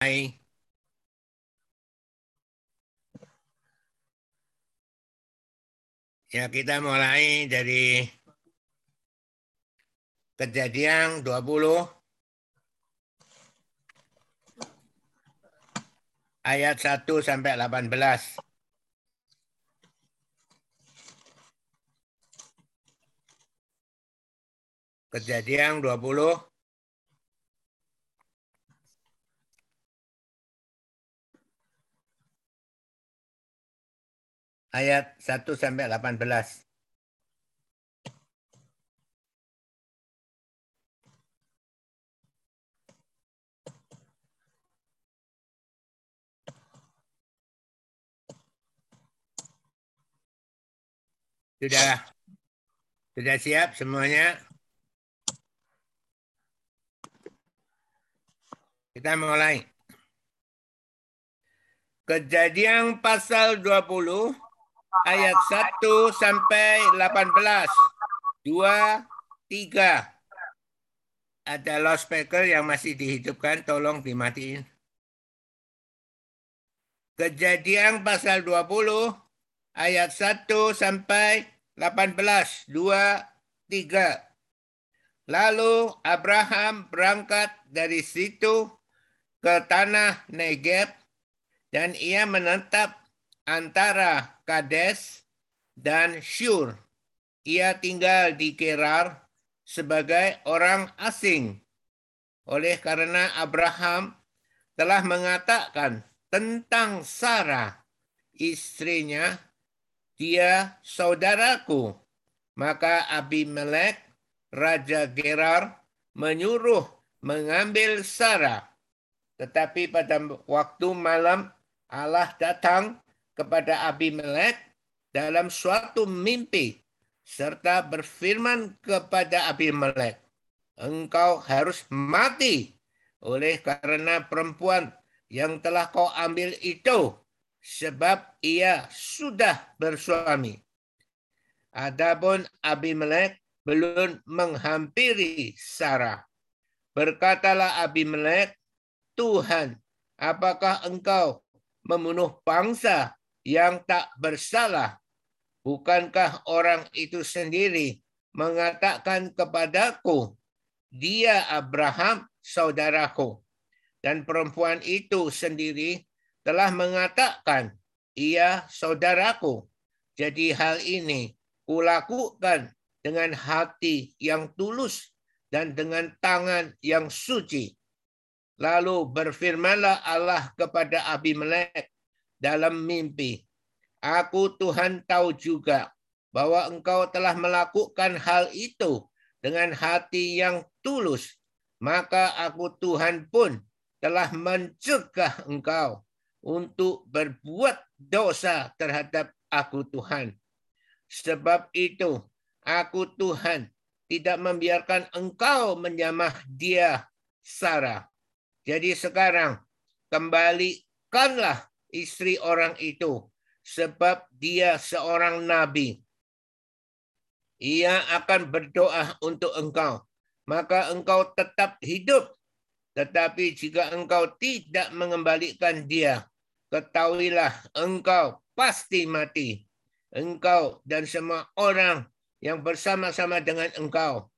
mulai. Ya, kita mulai dari kejadian 20 ayat 1 sampai 18. Kejadian 20 ayat 1 sampai 18. Sudah sudah siap semuanya? Kita mulai. Kejadian pasal 20 ayat 1 sampai 18. Dua, tiga. Ada loudspeaker yang masih dihidupkan, tolong dimatiin. Kejadian pasal 20 ayat 1 sampai 18. Dua, tiga. Lalu Abraham berangkat dari situ ke tanah Negeb dan ia menetap antara Kades dan Shur. Ia tinggal di Gerar sebagai orang asing. Oleh karena Abraham telah mengatakan tentang Sarah, istrinya, dia saudaraku. Maka Abimelek, Raja Gerar, menyuruh mengambil Sarah. Tetapi pada waktu malam Allah datang kepada Abimelek dalam suatu mimpi serta berfirman kepada Abimelek, engkau harus mati oleh karena perempuan yang telah kau ambil itu sebab ia sudah bersuami. Adapun Abimelek belum menghampiri Sarah. Berkatalah Abimelek, Tuhan, apakah engkau membunuh bangsa yang tak bersalah. Bukankah orang itu sendiri mengatakan kepadaku, dia Abraham saudaraku. Dan perempuan itu sendiri telah mengatakan, ia saudaraku. Jadi hal ini kulakukan dengan hati yang tulus dan dengan tangan yang suci. Lalu berfirmanlah Allah kepada Abimelek, dalam mimpi. Aku Tuhan tahu juga bahwa engkau telah melakukan hal itu dengan hati yang tulus. Maka aku Tuhan pun telah mencegah engkau untuk berbuat dosa terhadap aku Tuhan. Sebab itu aku Tuhan tidak membiarkan engkau menyamah dia Sarah. Jadi sekarang kembalikanlah istri orang itu sebab dia seorang nabi. Ia akan berdoa untuk engkau, maka engkau tetap hidup. Tetapi jika engkau tidak mengembalikan dia, ketahuilah engkau pasti mati. Engkau dan semua orang yang bersama-sama dengan engkau.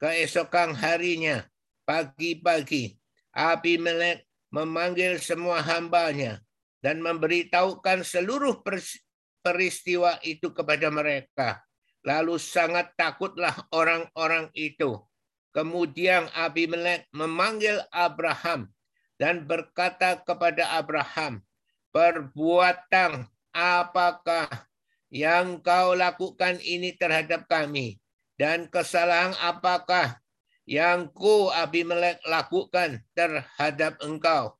Keesokan harinya, pagi-pagi, Abimelek memanggil semua hambanya dan memberitahukan seluruh peristiwa itu kepada mereka. Lalu sangat takutlah orang-orang itu. Kemudian Abimelek memanggil Abraham dan berkata kepada Abraham, perbuatan apakah yang kau lakukan ini terhadap kami? Dan kesalahan apakah yang ku Abimelek lakukan terhadap engkau?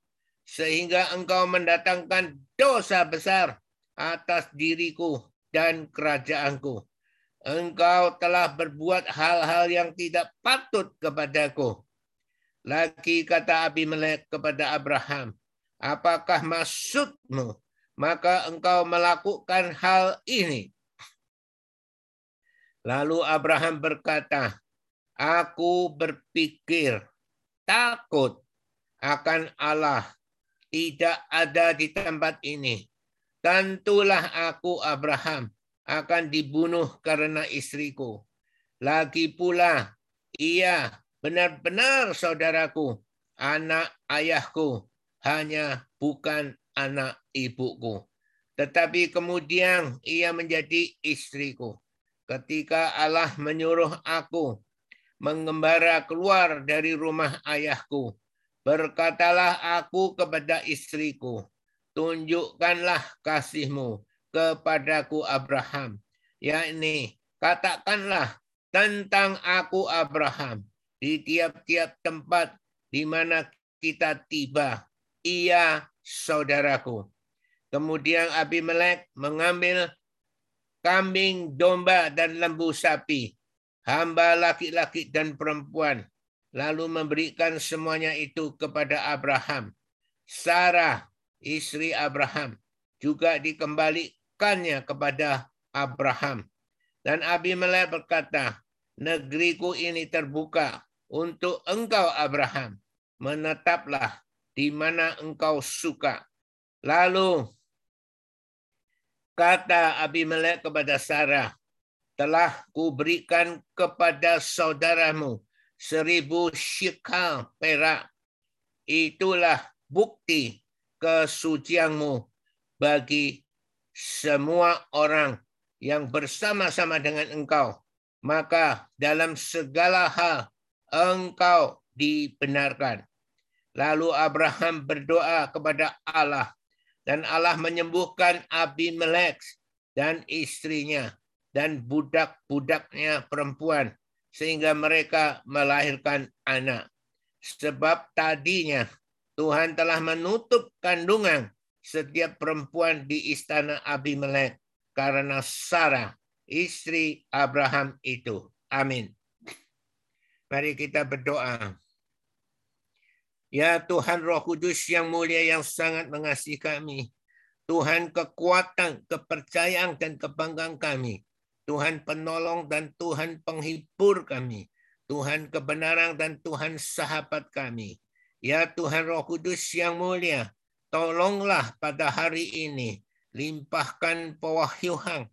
Sehingga engkau mendatangkan dosa besar atas diriku dan kerajaanku. Engkau telah berbuat hal-hal yang tidak patut kepadaku. Lagi kata Abimelek kepada Abraham, apakah maksudmu? Maka engkau melakukan hal ini. Lalu Abraham berkata, aku berpikir takut akan Allah tidak ada di tempat ini. Tentulah aku Abraham akan dibunuh karena istriku. Lagi pula ia benar-benar saudaraku, anak ayahku, hanya bukan anak ibuku. Tetapi kemudian ia menjadi istriku. Ketika Allah menyuruh aku mengembara keluar dari rumah ayahku, berkatalah aku kepada istriku, tunjukkanlah kasihmu kepadaku Abraham, yakni katakanlah tentang aku Abraham di tiap-tiap tempat di mana kita tiba, ia saudaraku. Kemudian Abimelek mengambil kambing, domba, dan lembu sapi, hamba laki-laki dan perempuan, lalu memberikan semuanya itu kepada Abraham. Sarah, istri Abraham, juga dikembalikannya kepada Abraham. Dan Abimelek berkata, negeriku ini terbuka untuk engkau Abraham. Menetaplah di mana engkau suka. Lalu Kata Abimelek kepada Sarah, telah kuberikan kepada saudaramu seribu shikal perak. Itulah bukti kesucianmu bagi semua orang yang bersama-sama dengan engkau. Maka dalam segala hal engkau dibenarkan. Lalu Abraham berdoa kepada Allah dan Allah menyembuhkan Abimelek dan istrinya dan budak-budaknya perempuan sehingga mereka melahirkan anak. Sebab tadinya Tuhan telah menutup kandungan setiap perempuan di istana Abimelek karena Sarah, istri Abraham itu. Amin. Mari kita berdoa. Ya Tuhan Roh Kudus yang mulia yang sangat mengasihi kami. Tuhan kekuatan, kepercayaan dan kebanggaan kami. Tuhan penolong dan Tuhan penghibur kami. Tuhan kebenaran dan Tuhan sahabat kami. Ya Tuhan Roh Kudus yang mulia, tolonglah pada hari ini limpahkan pewahyuhan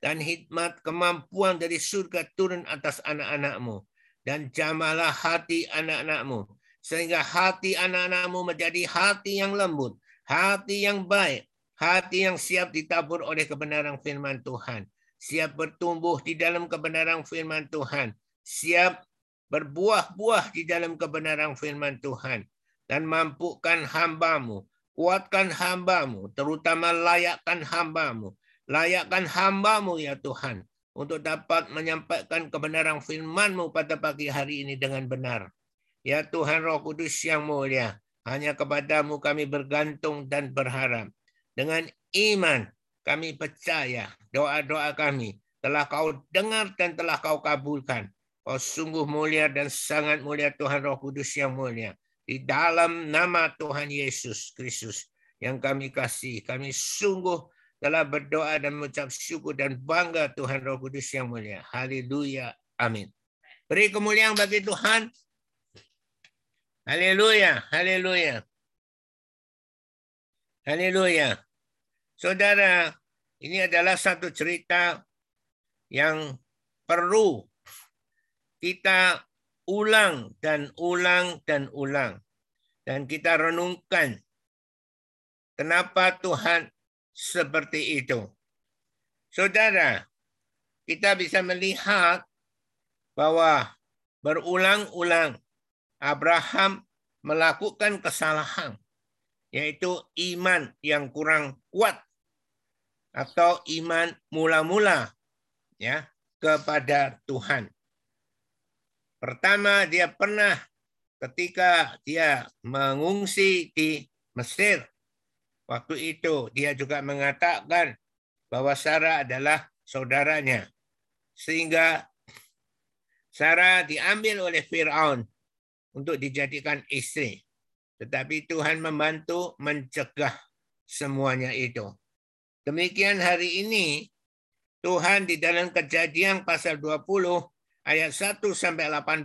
dan hikmat kemampuan dari surga turun atas anak-anakmu dan jamalah hati anak-anakmu sehingga hati anak-anakmu menjadi hati yang lembut, hati yang baik, hati yang siap ditabur oleh kebenaran firman Tuhan, siap bertumbuh di dalam kebenaran firman Tuhan, siap berbuah-buah di dalam kebenaran firman Tuhan, dan mampukan hambamu, kuatkan hambamu, terutama layakkan hambamu, layakkan hambamu ya Tuhan, untuk dapat menyampaikan kebenaran firman-Mu pada pagi hari ini dengan benar. Ya Tuhan Roh Kudus yang mulia, hanya kepadamu kami bergantung dan berharap. Dengan iman kami percaya doa-doa kami telah kau dengar dan telah kau kabulkan. Kau sungguh mulia dan sangat mulia Tuhan Roh Kudus yang mulia. Di dalam nama Tuhan Yesus Kristus yang kami kasih, kami sungguh telah berdoa dan mengucap syukur dan bangga Tuhan Roh Kudus yang mulia. Haleluya. Amin. Beri kemuliaan bagi Tuhan. Haleluya, haleluya. Haleluya. Saudara, ini adalah satu cerita yang perlu kita ulang dan ulang dan ulang. Dan kita renungkan kenapa Tuhan seperti itu. Saudara, kita bisa melihat bahwa berulang-ulang Abraham melakukan kesalahan, yaitu iman yang kurang kuat atau iman mula-mula ya kepada Tuhan. Pertama, dia pernah ketika dia mengungsi di Mesir. Waktu itu dia juga mengatakan bahwa Sarah adalah saudaranya. Sehingga Sarah diambil oleh Firaun untuk dijadikan istri. Tetapi Tuhan membantu mencegah semuanya itu. Demikian hari ini Tuhan di dalam kejadian pasal 20 ayat 1 sampai 18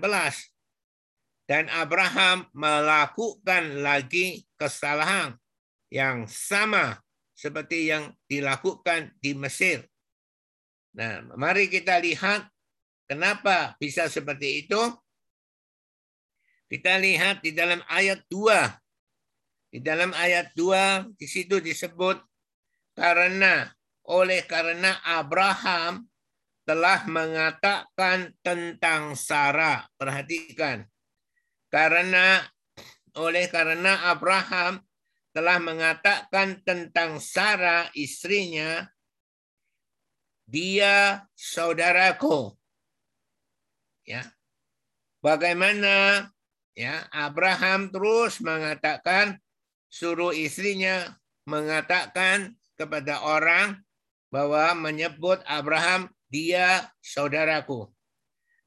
dan Abraham melakukan lagi kesalahan yang sama seperti yang dilakukan di Mesir. Nah, mari kita lihat kenapa bisa seperti itu. Kita lihat di dalam ayat 2. Di dalam ayat 2 di situ disebut karena oleh karena Abraham telah mengatakan tentang Sarah. Perhatikan. Karena oleh karena Abraham telah mengatakan tentang Sarah istrinya, dia saudaraku. Ya. Bagaimana ya Abraham terus mengatakan suruh istrinya mengatakan kepada orang bahwa menyebut Abraham dia saudaraku.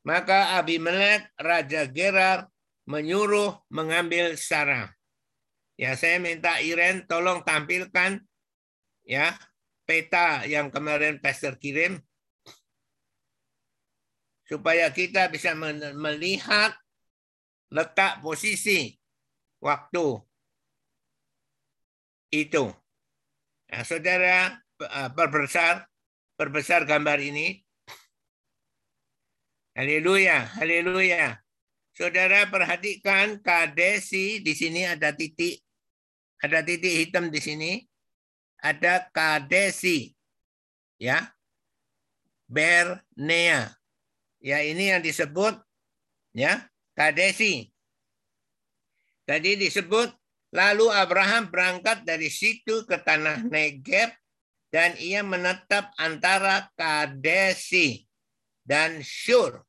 Maka Abimelek Raja Gerar menyuruh mengambil Sarah. Ya, saya minta Iren tolong tampilkan ya peta yang kemarin Pastor kirim supaya kita bisa melihat letak posisi waktu itu. Nah, saudara eh, perbesar perbesar gambar ini. Haleluya, haleluya. Saudara perhatikan kadesi di sini ada titik ada titik hitam di sini. Ada kadesi. Ya. Bernea. Ya, ini yang disebut ya, kadesi. Tadi disebut lalu Abraham berangkat dari situ ke tanah Negeb dan ia menetap antara Kadesi dan Shur.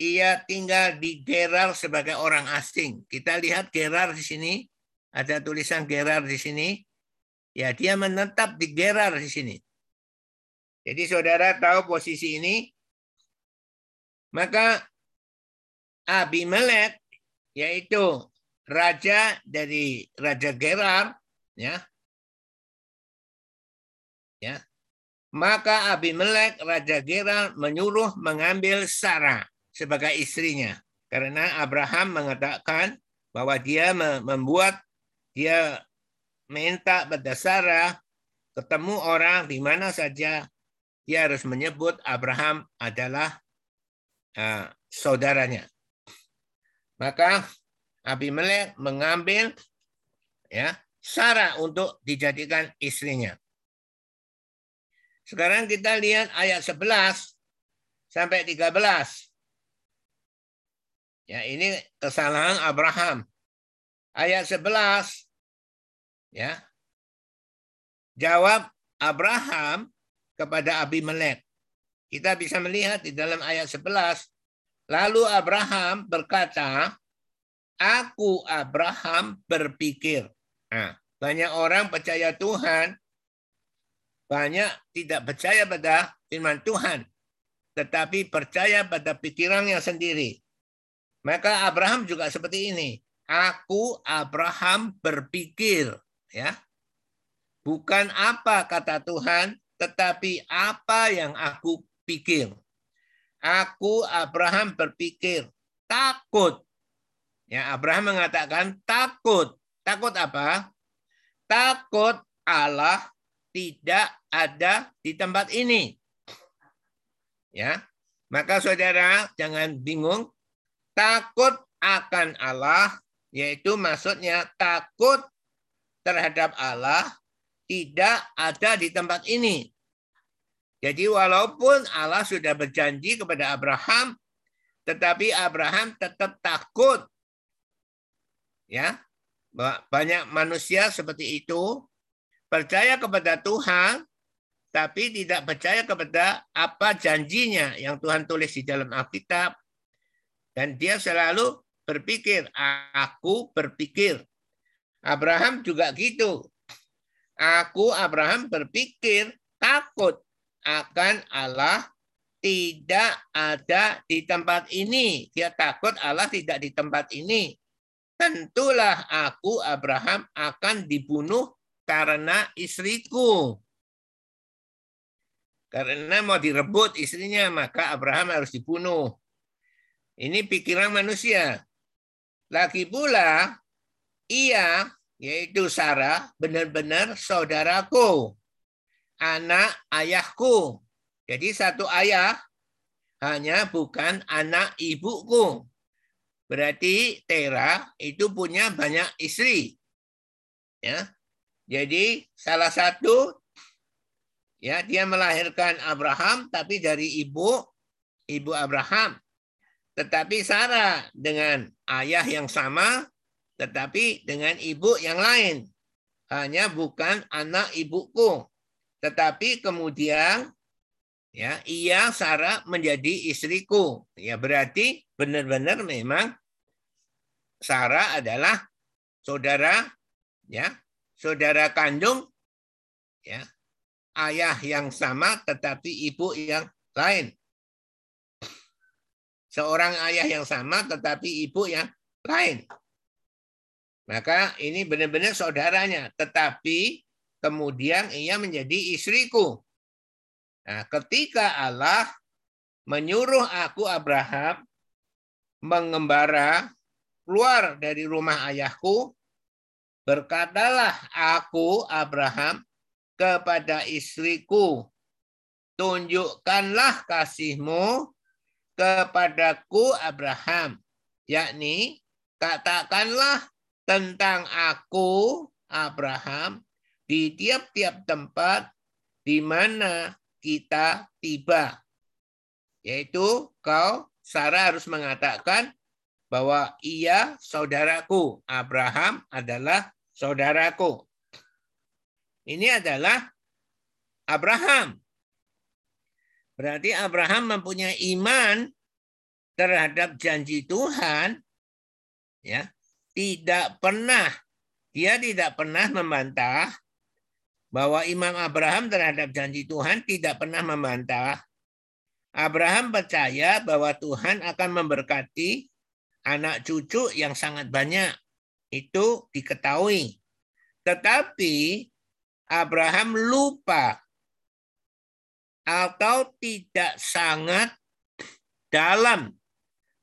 Ia tinggal di Gerar sebagai orang asing. Kita lihat Gerar di sini ada tulisan Gerar di sini. Ya, dia menetap di Gerar di sini. Jadi saudara tahu posisi ini. Maka Abimelek yaitu raja dari Raja Gerar ya. Ya. Maka Abimelek Raja Gerar menyuruh mengambil Sarah sebagai istrinya karena Abraham mengatakan bahwa dia membuat dia minta pada Sarah ketemu orang di mana saja dia harus menyebut Abraham adalah uh, saudaranya. Maka Abimelek mengambil ya Sarah untuk dijadikan istrinya. Sekarang kita lihat ayat 11 sampai 13. Ya, ini kesalahan Abraham ayat 11 ya. Jawab Abraham kepada Abimelek. Kita bisa melihat di dalam ayat 11. Lalu Abraham berkata, Aku Abraham berpikir. Nah, banyak orang percaya Tuhan, banyak tidak percaya pada firman Tuhan, tetapi percaya pada pikirannya sendiri. Maka Abraham juga seperti ini. Aku Abraham berpikir, ya. Bukan apa kata Tuhan, tetapi apa yang aku pikir. Aku Abraham berpikir, takut. Ya, Abraham mengatakan takut. Takut apa? Takut Allah tidak ada di tempat ini. Ya. Maka saudara jangan bingung. Takut akan Allah yaitu maksudnya takut terhadap Allah tidak ada di tempat ini. Jadi walaupun Allah sudah berjanji kepada Abraham, tetapi Abraham tetap takut. Ya, banyak manusia seperti itu percaya kepada Tuhan, tapi tidak percaya kepada apa janjinya yang Tuhan tulis di dalam Alkitab. Dan dia selalu berpikir, aku berpikir. Abraham juga gitu. Aku Abraham berpikir takut akan Allah tidak ada di tempat ini. Dia takut Allah tidak di tempat ini. Tentulah aku Abraham akan dibunuh karena istriku. Karena mau direbut istrinya, maka Abraham harus dibunuh. Ini pikiran manusia. Lagi pula, ia yaitu Sarah, benar-benar saudaraku, anak ayahku. Jadi satu ayah hanya bukan anak ibuku. Berarti Tera itu punya banyak istri. Ya. Jadi salah satu ya dia melahirkan Abraham tapi dari ibu ibu Abraham. Tetapi Sarah dengan ayah yang sama tetapi dengan ibu yang lain. Hanya bukan anak ibuku. Tetapi kemudian ya ia Sarah menjadi istriku. Ya berarti benar-benar memang Sarah adalah saudara ya, saudara kandung ya, ayah yang sama tetapi ibu yang lain. Seorang ayah yang sama tetapi ibu yang lain. Maka ini benar-benar saudaranya. Tetapi kemudian ia menjadi istriku. Nah, ketika Allah menyuruh aku Abraham mengembara keluar dari rumah ayahku, berkatalah aku Abraham kepada istriku, tunjukkanlah kasihmu kepadaku Abraham, yakni katakanlah tentang aku, Abraham, di tiap-tiap tempat di mana kita tiba. Yaitu kau, Sarah harus mengatakan bahwa ia saudaraku. Abraham adalah saudaraku. Ini adalah Abraham. Berarti Abraham mempunyai iman terhadap janji Tuhan ya tidak pernah dia tidak pernah membantah bahwa Imam Abraham terhadap janji Tuhan tidak pernah membantah. Abraham percaya bahwa Tuhan akan memberkati anak cucu yang sangat banyak. Itu diketahui. Tetapi Abraham lupa atau tidak sangat dalam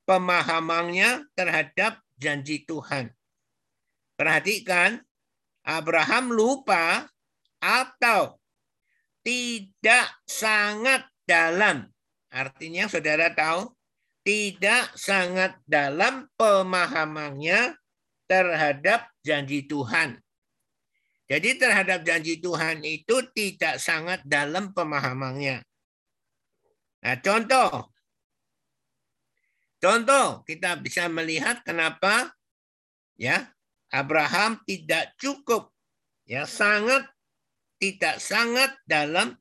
pemahamannya terhadap janji Tuhan. Perhatikan, Abraham lupa atau tidak sangat dalam. Artinya saudara tahu, tidak sangat dalam pemahamannya terhadap janji Tuhan. Jadi terhadap janji Tuhan itu tidak sangat dalam pemahamannya. Nah, contoh Contoh, kita bisa melihat kenapa ya Abraham tidak cukup ya sangat tidak sangat dalam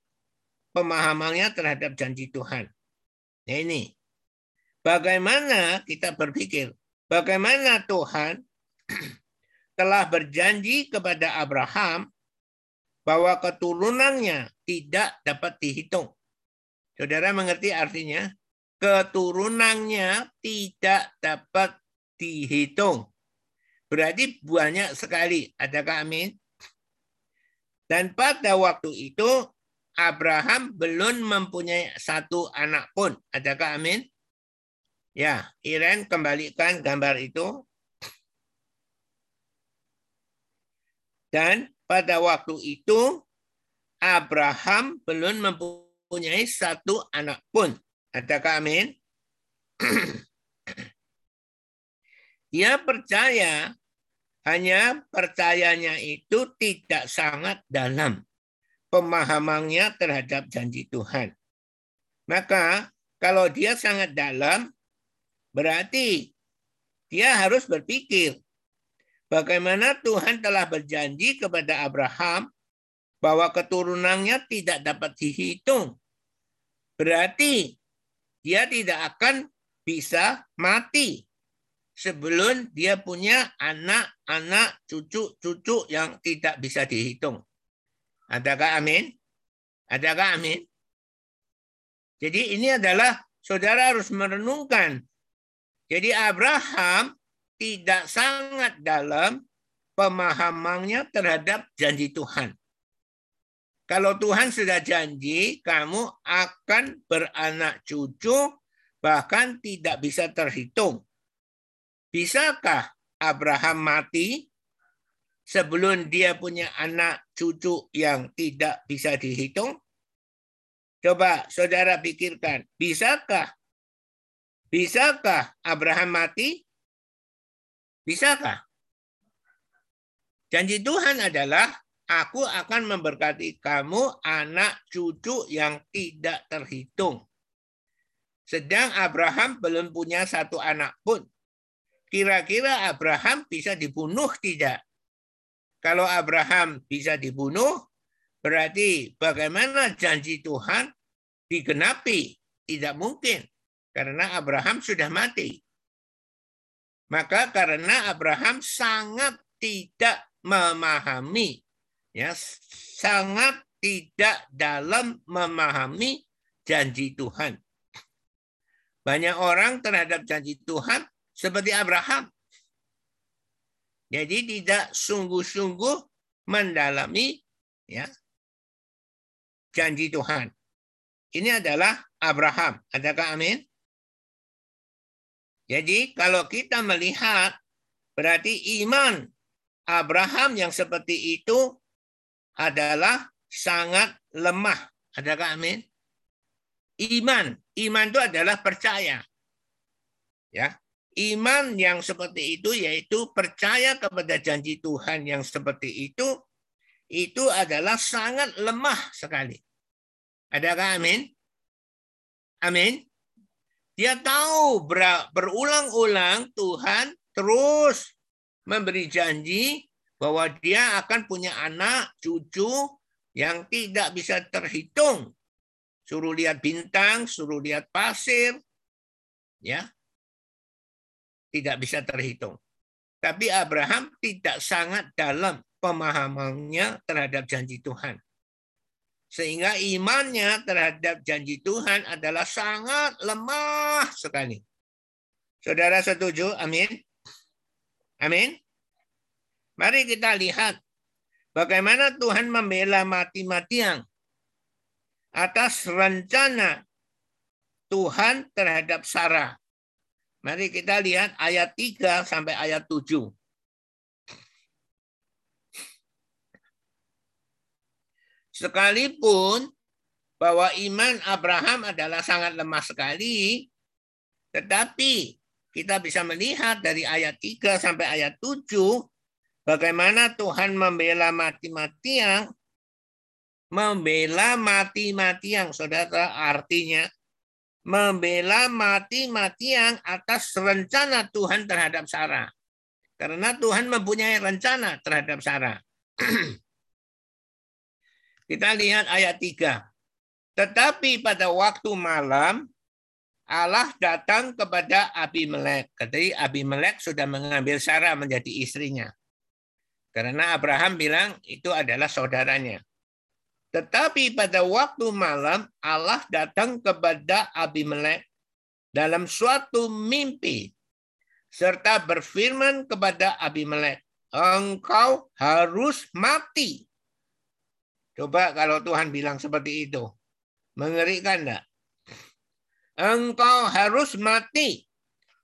pemahamannya terhadap janji Tuhan. Ini bagaimana kita berpikir bagaimana Tuhan telah berjanji kepada Abraham bahwa keturunannya tidak dapat dihitung. Saudara mengerti artinya? keturunannya tidak dapat dihitung. Berarti banyak sekali. Adakah amin? Dan pada waktu itu Abraham belum mempunyai satu anak pun. Adakah amin? Ya, Iren kembalikan gambar itu. Dan pada waktu itu Abraham belum mempunyai satu anak pun. Adakah amin? Dia percaya, hanya percayanya itu tidak sangat dalam pemahamannya terhadap janji Tuhan. Maka kalau dia sangat dalam, berarti dia harus berpikir bagaimana Tuhan telah berjanji kepada Abraham bahwa keturunannya tidak dapat dihitung. Berarti dia tidak akan bisa mati sebelum dia punya anak-anak cucu-cucu yang tidak bisa dihitung. Adakah amin? Adakah amin? Jadi ini adalah saudara harus merenungkan. Jadi Abraham tidak sangat dalam pemahamannya terhadap janji Tuhan. Kalau Tuhan sudah janji, kamu akan beranak cucu, bahkan tidak bisa terhitung. Bisakah Abraham mati sebelum dia punya anak cucu yang tidak bisa dihitung? Coba saudara pikirkan, bisakah? Bisakah Abraham mati? Bisakah? Janji Tuhan adalah aku akan memberkati kamu anak cucu yang tidak terhitung. Sedang Abraham belum punya satu anak pun. Kira-kira Abraham bisa dibunuh tidak? Kalau Abraham bisa dibunuh, berarti bagaimana janji Tuhan digenapi? Tidak mungkin. Karena Abraham sudah mati. Maka karena Abraham sangat tidak memahami, ya sangat tidak dalam memahami janji Tuhan. Banyak orang terhadap janji Tuhan seperti Abraham. Jadi tidak sungguh-sungguh mendalami ya janji Tuhan. Ini adalah Abraham. Adakah amin? Jadi kalau kita melihat berarti iman Abraham yang seperti itu adalah sangat lemah. Adakah amin? Iman, iman itu adalah percaya. Ya, Iman yang seperti itu yaitu percaya kepada janji Tuhan yang seperti itu itu adalah sangat lemah sekali. Adakah amin? Amin. Dia tahu berulang-ulang Tuhan terus memberi janji bahwa dia akan punya anak, cucu yang tidak bisa terhitung. Suruh lihat bintang, suruh lihat pasir, ya tidak bisa terhitung. Tapi Abraham tidak sangat dalam pemahamannya terhadap janji Tuhan. Sehingga imannya terhadap janji Tuhan adalah sangat lemah sekali. Saudara setuju? Amin. Amin. Mari kita lihat bagaimana Tuhan membela mati-matian atas rencana Tuhan terhadap Sarah. Mari kita lihat ayat 3 sampai ayat 7. Sekalipun bahwa iman Abraham adalah sangat lemah sekali, tetapi kita bisa melihat dari ayat 3 sampai ayat 7 bagaimana Tuhan membela mati-matian membela mati-matian saudara artinya membela mati-matian atas rencana Tuhan terhadap Sarah. Karena Tuhan mempunyai rencana terhadap Sarah. Kita lihat ayat 3. Tetapi pada waktu malam, Allah datang kepada Abimelek. Jadi Abimelek sudah mengambil Sarah menjadi istrinya. Karena Abraham bilang itu adalah saudaranya. Tetapi pada waktu malam Allah datang kepada Abimelek dalam suatu mimpi serta berfirman kepada Abimelek, engkau harus mati. Coba kalau Tuhan bilang seperti itu. Mengerikan enggak? Engkau harus mati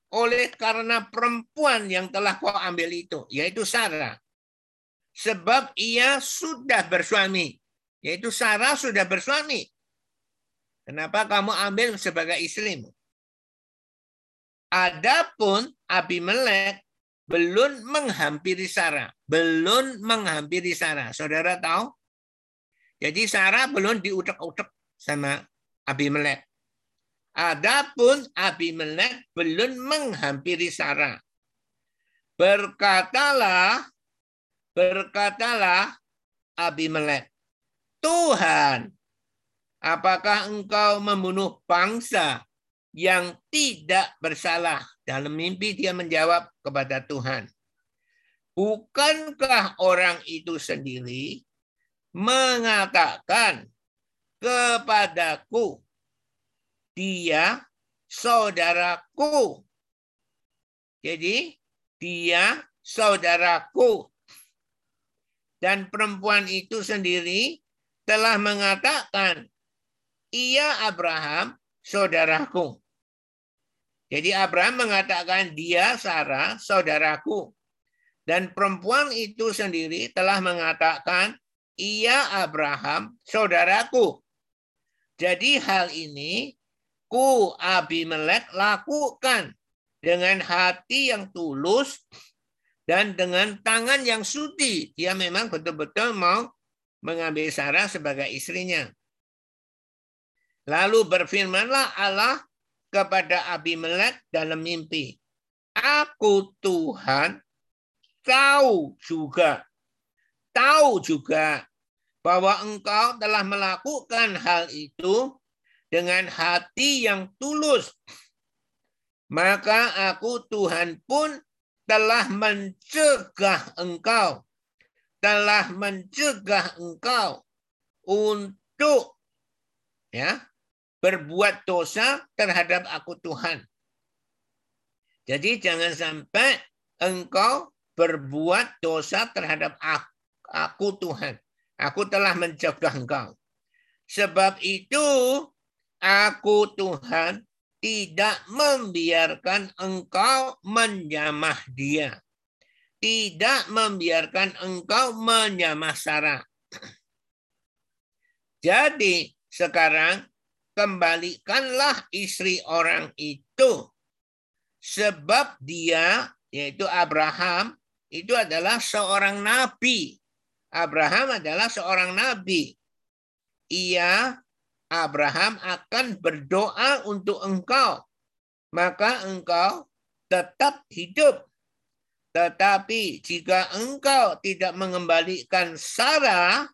oleh karena perempuan yang telah kau ambil itu, yaitu Sarah. Sebab ia sudah bersuami yaitu Sarah sudah bersuami. Kenapa kamu ambil sebagai istrimu? Adapun Abimelek belum menghampiri Sarah. Belum menghampiri Sarah. Saudara tahu? Jadi Sarah belum diutek-utek sama Abimelek. Adapun Abimelek belum menghampiri Sarah. Berkatalah, berkatalah Abimelek, Tuhan, apakah engkau membunuh bangsa yang tidak bersalah? Dalam mimpi dia menjawab kepada Tuhan. Bukankah orang itu sendiri mengatakan kepadaku, dia saudaraku. Jadi dia saudaraku. Dan perempuan itu sendiri telah mengatakan, ia Abraham saudaraku. Jadi Abraham mengatakan dia Sarah saudaraku. Dan perempuan itu sendiri telah mengatakan, ia Abraham, saudaraku. Jadi hal ini ku Abimelek lakukan dengan hati yang tulus dan dengan tangan yang suci. Dia memang betul-betul mau mengambil Sarah sebagai istrinya. Lalu berfirmanlah Allah kepada Abimelek dalam mimpi. Aku Tuhan tahu juga, tahu juga bahwa engkau telah melakukan hal itu dengan hati yang tulus. Maka aku Tuhan pun telah mencegah engkau, telah mencegah engkau untuk ya berbuat dosa terhadap aku Tuhan. Jadi jangan sampai engkau berbuat dosa terhadap aku Tuhan. Aku telah mencegah engkau. Sebab itu aku Tuhan tidak membiarkan engkau menjamah dia. Tidak membiarkan engkau menyamah Sarah. Jadi sekarang kembalikanlah istri orang itu. Sebab dia, yaitu Abraham, itu adalah seorang nabi. Abraham adalah seorang nabi. Ia Abraham akan berdoa untuk engkau, maka engkau tetap hidup. Tetapi jika engkau tidak mengembalikan Sarah,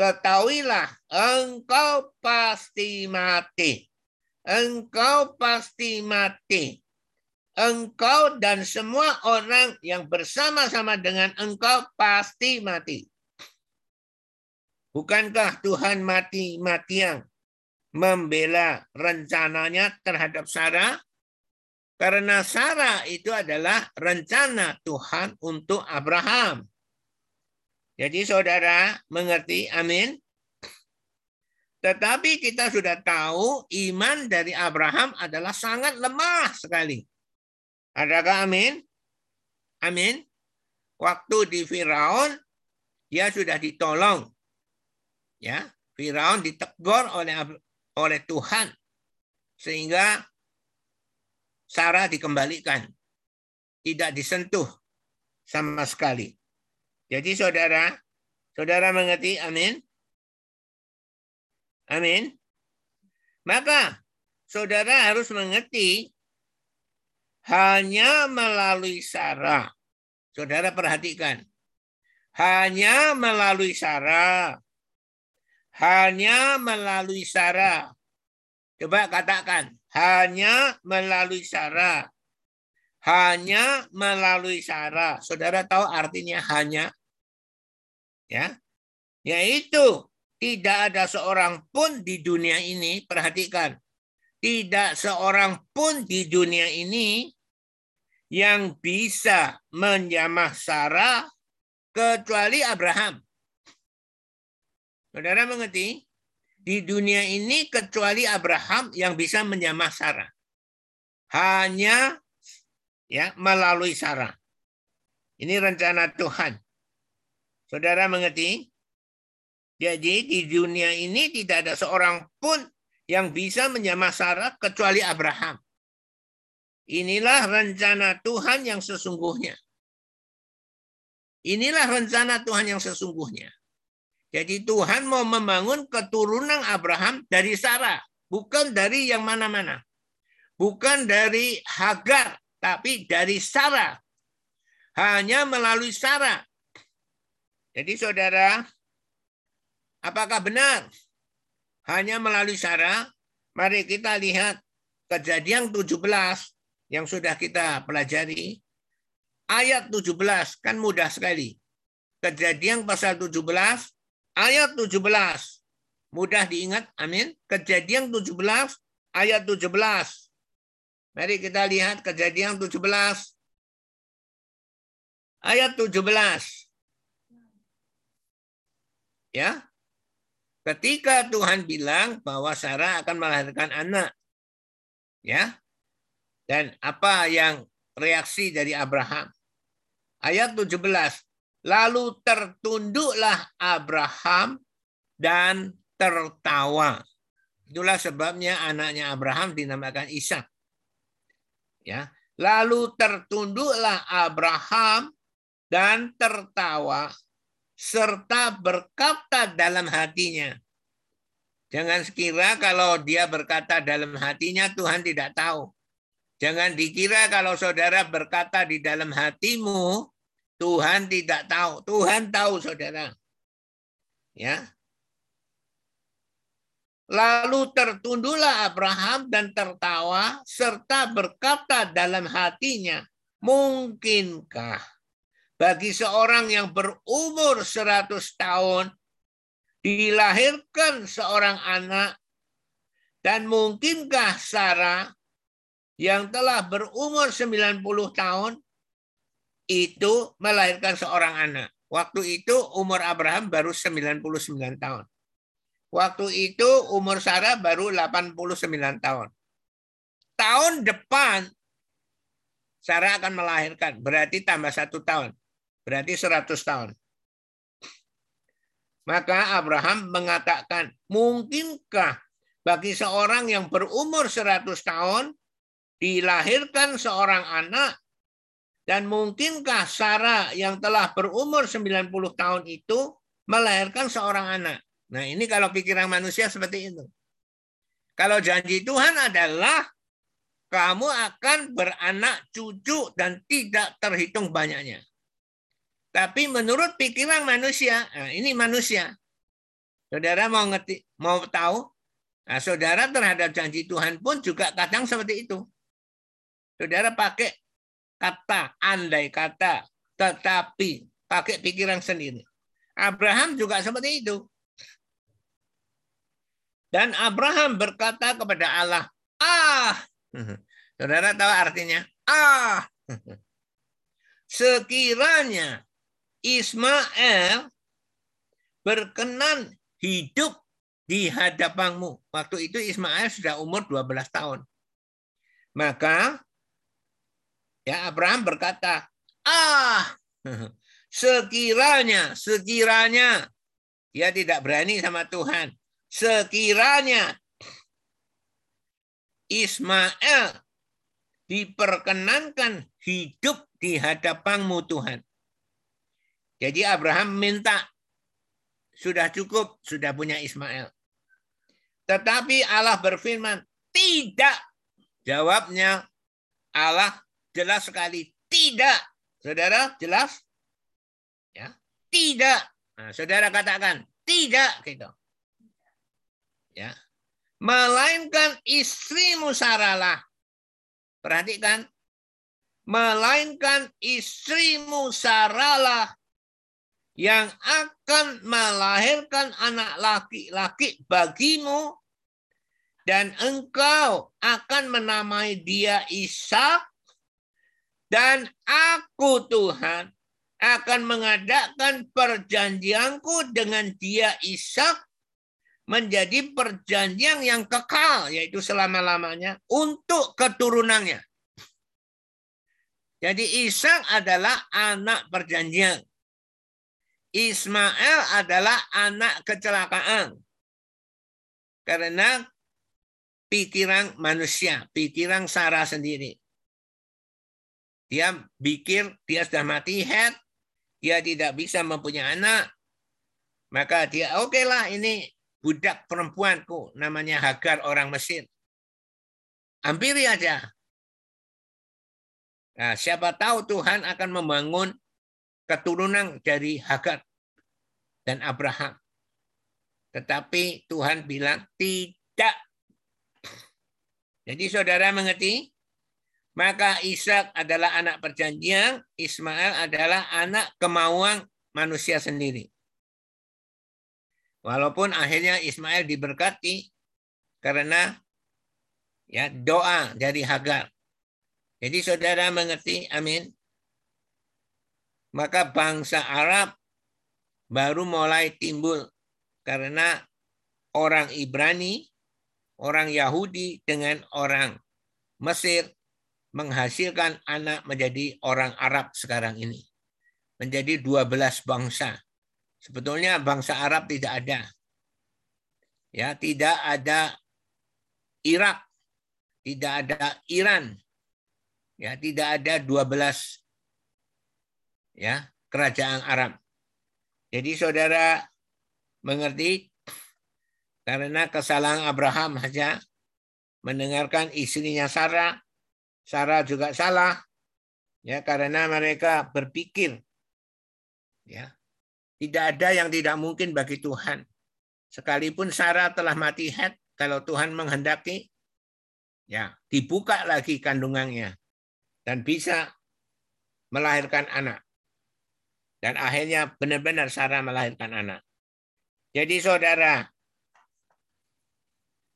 ketahuilah engkau pasti mati. Engkau pasti mati. Engkau dan semua orang yang bersama-sama dengan engkau pasti mati. Bukankah Tuhan mati-matian membela rencananya terhadap Sarah? Karena Sarah itu adalah rencana Tuhan untuk Abraham. Jadi saudara mengerti, amin. Tetapi kita sudah tahu iman dari Abraham adalah sangat lemah sekali. Adakah amin? Amin. Waktu di Firaun dia sudah ditolong. Ya, Firaun ditegur oleh oleh Tuhan sehingga Sarah dikembalikan. Tidak disentuh sama sekali. Jadi saudara, saudara mengerti amin? Amin. Maka saudara harus mengerti hanya melalui Sarah. Saudara perhatikan. Hanya melalui Sarah. Hanya melalui Sarah. Coba katakan. Hanya melalui Sarah. Hanya melalui Sarah. Saudara tahu artinya hanya? Ya. Yaitu tidak ada seorang pun di dunia ini, perhatikan, tidak seorang pun di dunia ini yang bisa menjamah Sarah kecuali Abraham. Saudara mengerti? Di dunia ini kecuali Abraham yang bisa menjamah Sarah. Hanya ya melalui Sarah. Ini rencana Tuhan. Saudara mengerti? Jadi di dunia ini tidak ada seorang pun yang bisa menyamah Sarah kecuali Abraham. Inilah rencana Tuhan yang sesungguhnya. Inilah rencana Tuhan yang sesungguhnya. Jadi Tuhan mau membangun keturunan Abraham dari Sarah, bukan dari yang mana-mana. Bukan dari Hagar, tapi dari Sarah. Hanya melalui Sarah. Jadi saudara, apakah benar hanya melalui Sarah, mari kita lihat kejadian 17 yang sudah kita pelajari. Ayat 17 kan mudah sekali. Kejadian pasal 17 ayat 17. Mudah diingat, amin. Kejadian 17 ayat 17. Mari kita lihat kejadian 17 ayat 17. Ya, Ketika Tuhan bilang bahwa Sarah akan melahirkan anak. Ya. Dan apa yang reaksi dari Abraham? Ayat 17. Lalu tertunduklah Abraham dan tertawa. Itulah sebabnya anaknya Abraham dinamakan Ishak. Ya. Lalu tertunduklah Abraham dan tertawa serta berkata dalam hatinya. Jangan sekira kalau dia berkata dalam hatinya Tuhan tidak tahu. Jangan dikira kalau saudara berkata di dalam hatimu Tuhan tidak tahu. Tuhan tahu saudara. Ya. Lalu tertunduklah Abraham dan tertawa serta berkata dalam hatinya, mungkinkah bagi seorang yang berumur 100 tahun dilahirkan seorang anak dan mungkinkah Sarah yang telah berumur 90 tahun itu melahirkan seorang anak. Waktu itu umur Abraham baru 99 tahun. Waktu itu umur Sarah baru 89 tahun. Tahun depan Sarah akan melahirkan. Berarti tambah satu tahun. Berarti 100 tahun. Maka Abraham mengatakan, mungkinkah bagi seorang yang berumur 100 tahun dilahirkan seorang anak dan mungkinkah Sarah yang telah berumur 90 tahun itu melahirkan seorang anak? Nah ini kalau pikiran manusia seperti itu. Kalau janji Tuhan adalah kamu akan beranak cucu dan tidak terhitung banyaknya. Tapi menurut pikiran manusia, nah ini manusia. Saudara mau ngerti, mau tahu? Nah, saudara terhadap janji Tuhan pun juga kadang seperti itu. Saudara pakai kata, andai kata, tetapi, pakai pikiran sendiri. Abraham juga seperti itu. Dan Abraham berkata kepada Allah, ah, saudara tahu artinya? Ah, sekiranya Ismail berkenan hidup di hadapanmu. Waktu itu Ismail sudah umur 12 tahun. Maka ya Abraham berkata, ah, sekiranya, sekiranya dia tidak berani sama Tuhan sekiranya Ismail diperkenankan hidup di hadapanmu Tuhan. Jadi Abraham minta, sudah cukup, sudah punya Ismail. Tetapi Allah berfirman, tidak. Jawabnya Allah jelas sekali, tidak. Saudara, jelas? Ya, tidak. Nah, saudara katakan, tidak gitu ya melainkan istrimu Saralah. Perhatikan, melainkan istrimu Saralah yang akan melahirkan anak laki-laki bagimu dan engkau akan menamai dia Ishak dan aku Tuhan akan mengadakan perjanjianku dengan dia Ishak menjadi perjanjian yang kekal, yaitu selama-lamanya, untuk keturunannya. Jadi Ishak adalah anak perjanjian. Ismail adalah anak kecelakaan. Karena pikiran manusia, pikiran Sarah sendiri. Dia pikir dia sudah mati head, dia tidak bisa mempunyai anak. Maka dia oke okay lah ini budak perempuanku namanya Hagar orang Mesir. Hampiri aja. Nah, siapa tahu Tuhan akan membangun keturunan dari Hagar dan Abraham. Tetapi Tuhan bilang tidak. Jadi saudara mengerti? Maka Ishak adalah anak perjanjian, Ismail adalah anak kemauan manusia sendiri. Walaupun akhirnya Ismail diberkati karena ya doa dari Hagar. Jadi saudara mengerti, amin. Maka bangsa Arab baru mulai timbul karena orang Ibrani, orang Yahudi dengan orang Mesir menghasilkan anak menjadi orang Arab sekarang ini. menjadi 12 bangsa. Sebetulnya bangsa Arab tidak ada. Ya, tidak ada Irak, tidak ada Iran. Ya, tidak ada 12 ya, kerajaan Arab. Jadi saudara mengerti karena kesalahan Abraham saja mendengarkan istrinya Sarah, Sarah juga salah, ya karena mereka berpikir, ya tidak ada yang tidak mungkin bagi Tuhan. Sekalipun Sarah telah mati head, kalau Tuhan menghendaki, ya dibuka lagi kandungannya dan bisa melahirkan anak. Dan akhirnya benar-benar Sarah melahirkan anak. Jadi saudara,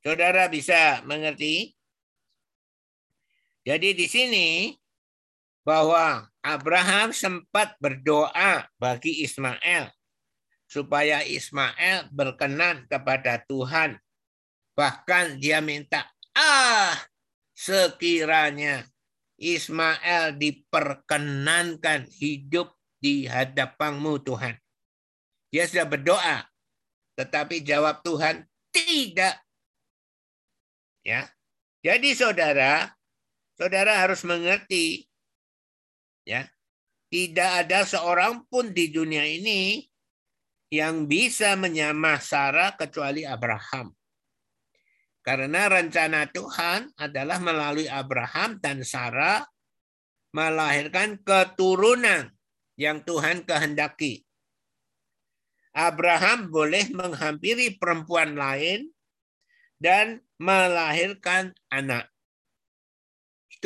saudara bisa mengerti? Jadi di sini bahwa Abraham sempat berdoa bagi Ismail supaya Ismail berkenan kepada Tuhan. Bahkan dia minta, ah sekiranya Ismail diperkenankan hidup di hadapanmu Tuhan. Dia sudah berdoa, tetapi jawab Tuhan tidak. Ya. Jadi saudara, saudara harus mengerti ya. Tidak ada seorang pun di dunia ini yang bisa menyamah Sarah kecuali Abraham. Karena rencana Tuhan adalah melalui Abraham dan Sarah melahirkan keturunan yang Tuhan kehendaki. Abraham boleh menghampiri perempuan lain dan melahirkan anak.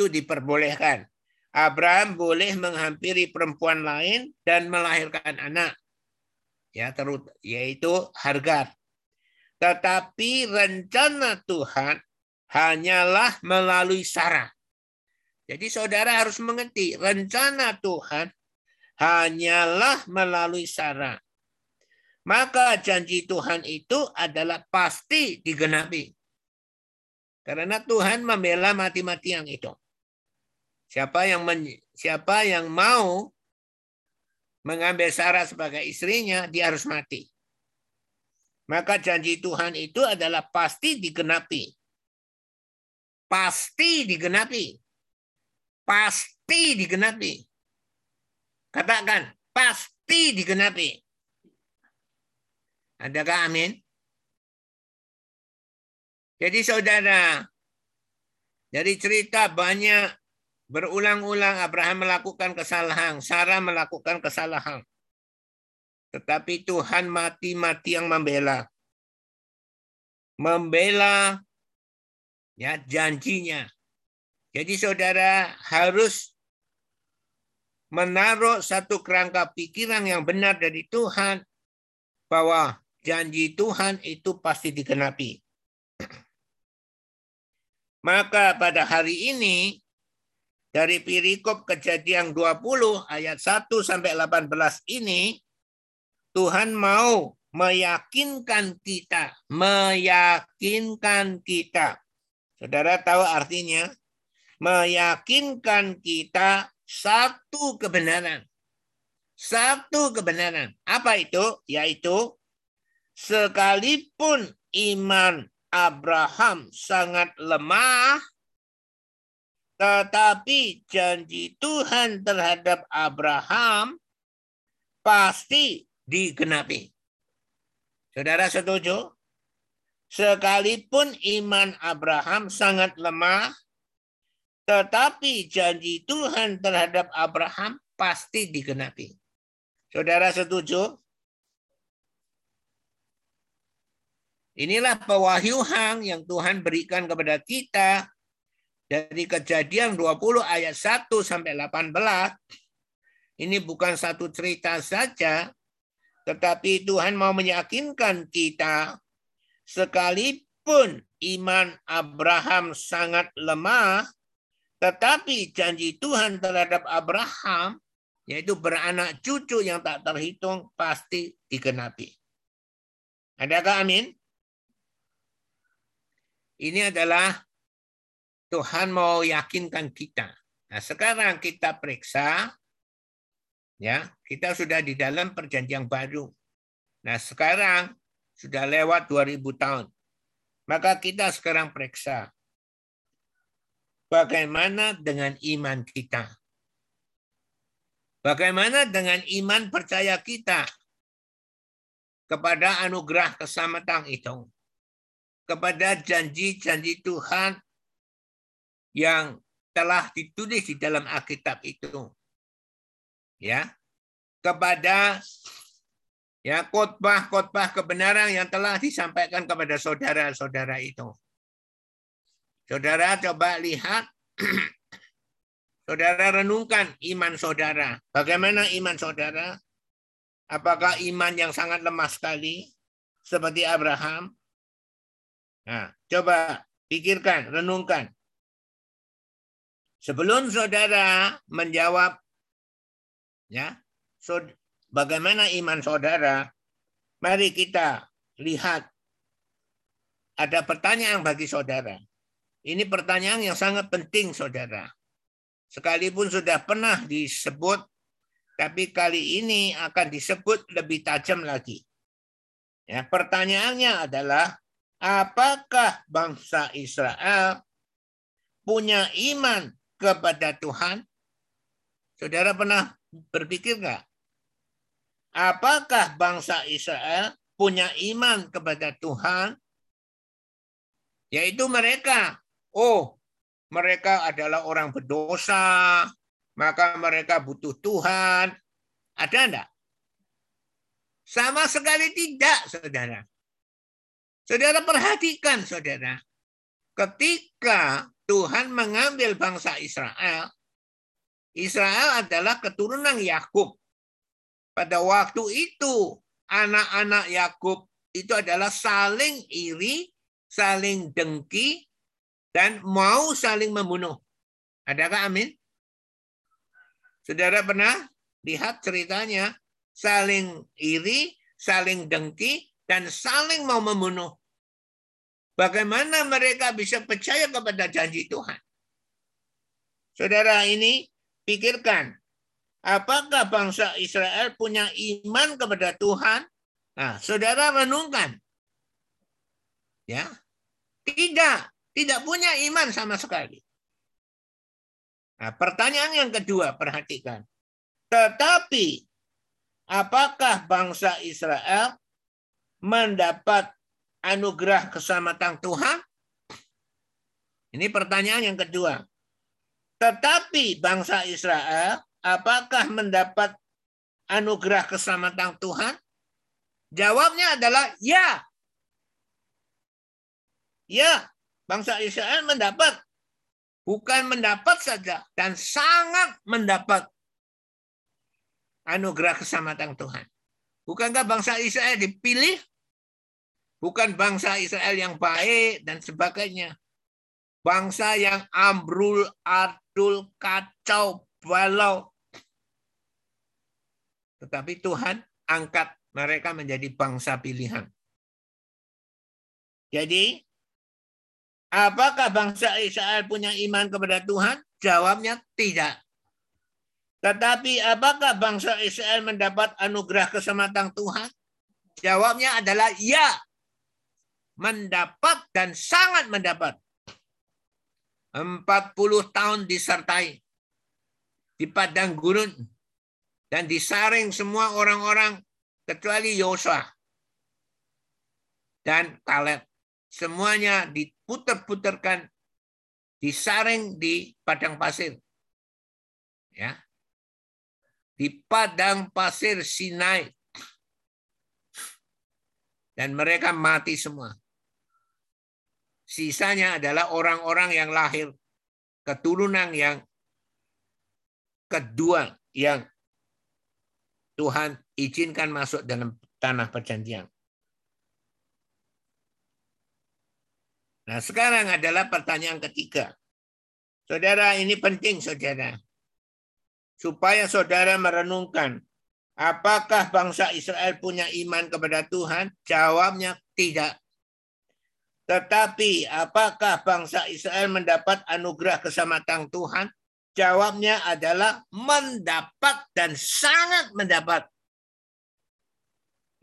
Itu diperbolehkan. Abraham boleh menghampiri perempuan lain dan melahirkan anak. Ya, terut yaitu Hargar. Tetapi rencana Tuhan hanyalah melalui Sarah. Jadi saudara harus mengerti, rencana Tuhan hanyalah melalui Sarah. Maka janji Tuhan itu adalah pasti digenapi. Karena Tuhan membela mati-mati yang itu. Siapa yang men, siapa yang mau mengambil Sarah sebagai istrinya, dia harus mati. Maka janji Tuhan itu adalah pasti digenapi. Pasti digenapi. Pasti digenapi. Katakan, pasti digenapi. Adakah amin? Jadi saudara, dari cerita banyak berulang-ulang Abraham melakukan kesalahan, Sarah melakukan kesalahan. Tetapi Tuhan mati-mati yang membela. Membela ya janjinya. Jadi saudara harus menaruh satu kerangka pikiran yang benar dari Tuhan bahwa janji Tuhan itu pasti digenapi. Maka pada hari ini dari perikop kejadian 20 ayat 1 sampai 18 ini Tuhan mau meyakinkan kita, meyakinkan kita. Saudara tahu artinya? Meyakinkan kita satu kebenaran. Satu kebenaran. Apa itu? Yaitu sekalipun iman Abraham sangat lemah, tetapi janji Tuhan terhadap Abraham pasti digenapi. Saudara setuju? Sekalipun iman Abraham sangat lemah, tetapi janji Tuhan terhadap Abraham pasti digenapi. Saudara setuju? Inilah pewahyuhan yang Tuhan berikan kepada kita dari kejadian 20 ayat 1 sampai 18. Ini bukan satu cerita saja, tetapi Tuhan mau meyakinkan kita sekalipun iman Abraham sangat lemah, tetapi janji Tuhan terhadap Abraham, yaitu beranak cucu yang tak terhitung, pasti digenapi. Adakah amin? Ini adalah Tuhan mau yakinkan kita. Nah, sekarang kita periksa Ya, kita sudah di dalam perjanjian baru. Nah, sekarang sudah lewat 2000 tahun. Maka kita sekarang periksa bagaimana dengan iman kita? Bagaimana dengan iman percaya kita kepada anugerah keselamatan itu? Kepada janji-janji Tuhan yang telah ditulis di dalam Alkitab itu. Ya. Kepada ya khotbah-khotbah kebenaran yang telah disampaikan kepada saudara-saudara itu. Saudara coba lihat Saudara renungkan iman saudara. Bagaimana iman saudara? Apakah iman yang sangat lemah sekali seperti Abraham? Nah, coba pikirkan, renungkan. Sebelum saudara menjawab ya, bagaimana iman saudara? Mari kita lihat ada pertanyaan bagi saudara. Ini pertanyaan yang sangat penting, saudara sekalipun sudah pernah disebut, tapi kali ini akan disebut lebih tajam lagi. Ya, pertanyaannya adalah, apakah bangsa Israel punya iman kepada Tuhan? Saudara pernah berpikir nggak? Apakah bangsa Israel punya iman kepada Tuhan? Yaitu mereka, oh mereka adalah orang berdosa, maka mereka butuh Tuhan. Ada enggak? Sama sekali tidak, saudara. Saudara perhatikan, saudara. Ketika Tuhan mengambil bangsa Israel, Israel adalah keturunan Yakub. Pada waktu itu, anak-anak Yakub itu adalah saling iri, saling dengki, dan mau saling membunuh. Adakah amin? Saudara pernah lihat ceritanya saling iri, saling dengki, dan saling mau membunuh. Bagaimana mereka bisa percaya kepada janji Tuhan? Saudara ini pikirkan, apakah bangsa Israel punya iman kepada Tuhan? Nah, saudara renungkan. Ya, tidak. Tidak punya iman sama sekali. Nah, pertanyaan yang kedua, perhatikan. Tetapi, apakah bangsa Israel mendapat anugerah keselamatan Tuhan? Ini pertanyaan yang kedua. Tetapi bangsa Israel, apakah mendapat anugerah keselamatan Tuhan? Jawabnya adalah ya. Ya, bangsa Israel mendapat bukan mendapat saja dan sangat mendapat anugerah keselamatan Tuhan. Bukankah bangsa Israel dipilih? Bukan bangsa Israel yang baik dan sebagainya. Bangsa yang ambrul, adul, kacau, balau. Tetapi Tuhan angkat mereka menjadi bangsa pilihan. Jadi Apakah bangsa Israel punya iman kepada Tuhan? Jawabnya tidak. Tetapi apakah bangsa Israel mendapat anugerah keselamatan Tuhan? Jawabnya adalah ya. Mendapat dan sangat mendapat. 40 tahun disertai di padang gurun dan disaring semua orang-orang kecuali Yosua dan Kaleb. Semuanya diputer-puterkan, disaring di padang pasir. Ya. Di padang pasir Sinai. Dan mereka mati semua. Sisanya adalah orang-orang yang lahir keturunan yang kedua yang Tuhan izinkan masuk dalam tanah perjanjian. Nah, sekarang adalah pertanyaan ketiga. Saudara, ini penting, saudara. Supaya saudara merenungkan, apakah bangsa Israel punya iman kepada Tuhan? Jawabnya tidak. Tetapi apakah bangsa Israel mendapat anugerah keselamatan Tuhan? Jawabnya adalah mendapat dan sangat mendapat.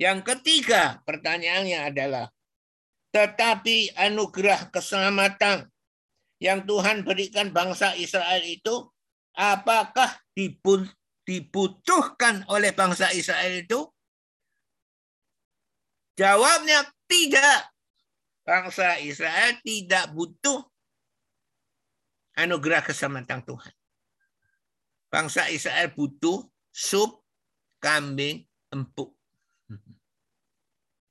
Yang ketiga, pertanyaannya adalah, tetapi anugerah keselamatan yang Tuhan berikan bangsa Israel itu, apakah dibutuhkan oleh bangsa Israel itu? Jawabnya tidak. Bangsa Israel tidak butuh anugerah keselamatan Tuhan. Bangsa Israel butuh sup kambing empuk.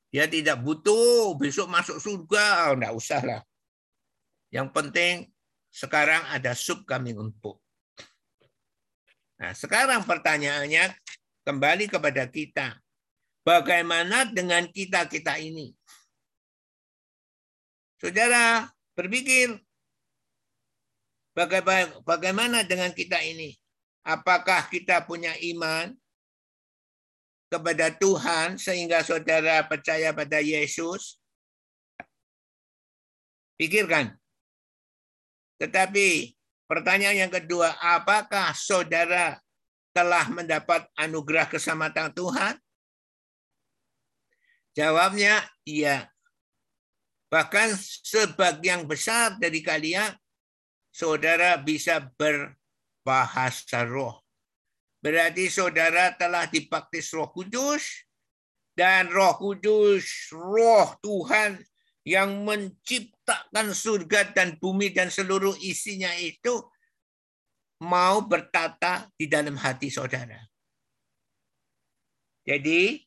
Dia tidak butuh besok masuk surga, enggak oh, usah lah. Yang penting sekarang ada sup kambing empuk. Nah, sekarang pertanyaannya kembali kepada kita. Bagaimana dengan kita-kita ini? Saudara, berpikir bagaimana dengan kita ini? Apakah kita punya iman kepada Tuhan sehingga saudara percaya pada Yesus? Pikirkan. Tetapi pertanyaan yang kedua, apakah saudara telah mendapat anugerah keselamatan Tuhan? Jawabnya iya. Bahkan sebagian besar dari kalian, saudara bisa berbahasa roh. Berarti saudara telah dibaptis roh kudus, dan roh kudus, roh Tuhan yang menciptakan surga dan bumi dan seluruh isinya itu mau bertata di dalam hati saudara. Jadi,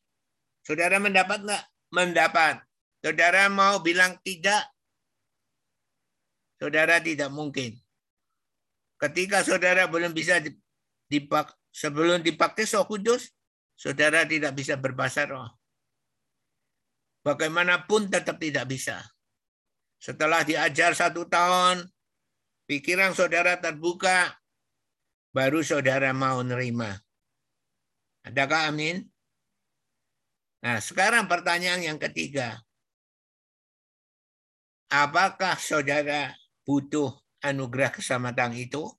saudara mendapat nggak? Mendapat. Saudara mau bilang tidak? Saudara tidak mungkin. Ketika saudara belum bisa dipak sebelum dipakai roh kudus, saudara tidak bisa berbahasa roh. Bagaimanapun tetap tidak bisa. Setelah diajar satu tahun, pikiran saudara terbuka, baru saudara mau nerima. Adakah amin? Nah, sekarang pertanyaan yang ketiga. Apakah saudara butuh anugerah keselamatan itu?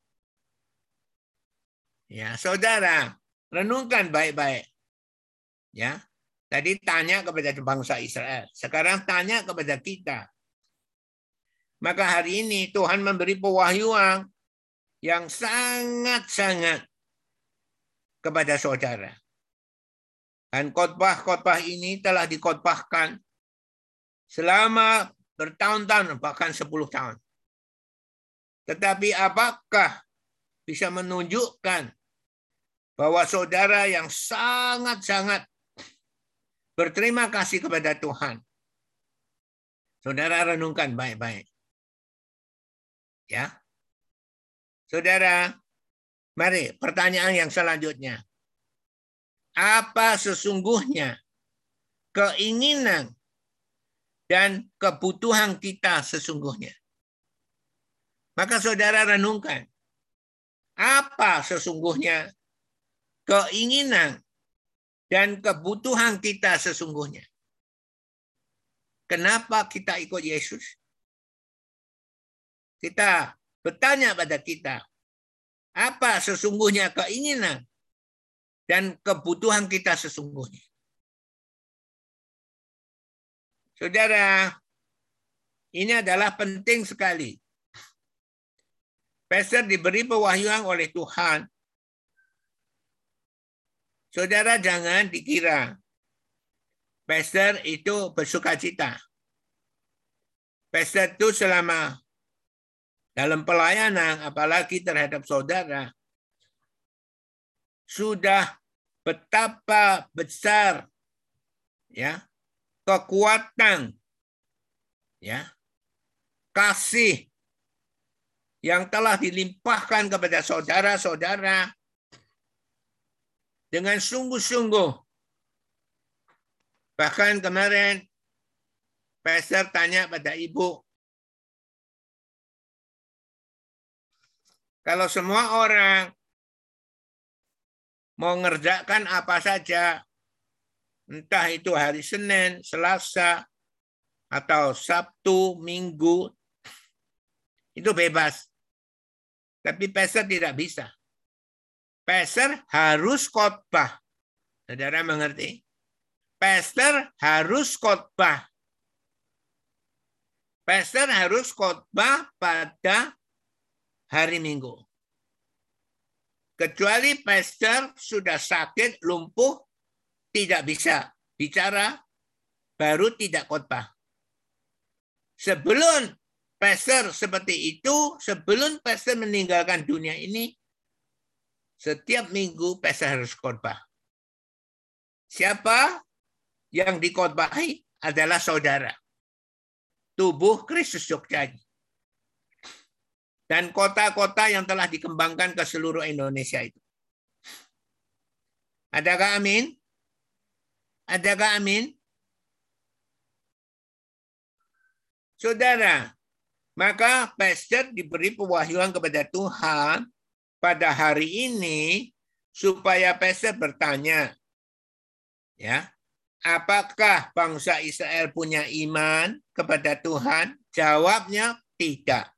Ya, saudara, renungkan baik-baik. Ya, Tadi tanya kepada bangsa Israel. Sekarang tanya kepada kita. Maka hari ini Tuhan memberi pewahyuan yang sangat-sangat kepada saudara. Dan khotbah-khotbah ini telah dikhotbahkan selama bertahun-tahun, bahkan 10 tahun. Tetapi apakah bisa menunjukkan bahwa saudara yang sangat-sangat Berterima kasih kepada Tuhan. Saudara renungkan baik-baik. Ya. Saudara, mari pertanyaan yang selanjutnya. Apa sesungguhnya keinginan dan kebutuhan kita sesungguhnya? Maka saudara renungkan. Apa sesungguhnya keinginan dan kebutuhan kita sesungguhnya. Kenapa kita ikut Yesus? Kita bertanya pada kita, apa sesungguhnya keinginan dan kebutuhan kita sesungguhnya? Saudara, ini adalah penting sekali. Pastor diberi pewahyuan oleh Tuhan Saudara jangan dikira pastor itu bersuka cita. Pastor itu selama dalam pelayanan, apalagi terhadap saudara, sudah betapa besar ya kekuatan ya kasih yang telah dilimpahkan kepada saudara-saudara dengan sungguh-sungguh. Bahkan kemarin Pastor tanya pada ibu, kalau semua orang mau ngerjakan apa saja, entah itu hari Senin, Selasa, atau Sabtu, Minggu, itu bebas. Tapi pastor tidak bisa. Pastor harus khotbah. Saudara mengerti? Pastor harus khotbah. Pastor harus khotbah pada hari Minggu. Kecuali pastor sudah sakit, lumpuh, tidak bisa bicara, baru tidak khotbah. Sebelum pastor seperti itu, sebelum pastor meninggalkan dunia ini, setiap minggu pastor harus khotbah. Siapa yang dikhotbahi adalah saudara. Tubuh Kristus Jogja. Dan kota-kota yang telah dikembangkan ke seluruh Indonesia itu. Adakah amin? Adakah amin? Saudara, maka pastor diberi pewahyuan kepada Tuhan pada hari ini supaya pastor bertanya, ya, apakah bangsa Israel punya iman kepada Tuhan? Jawabnya tidak.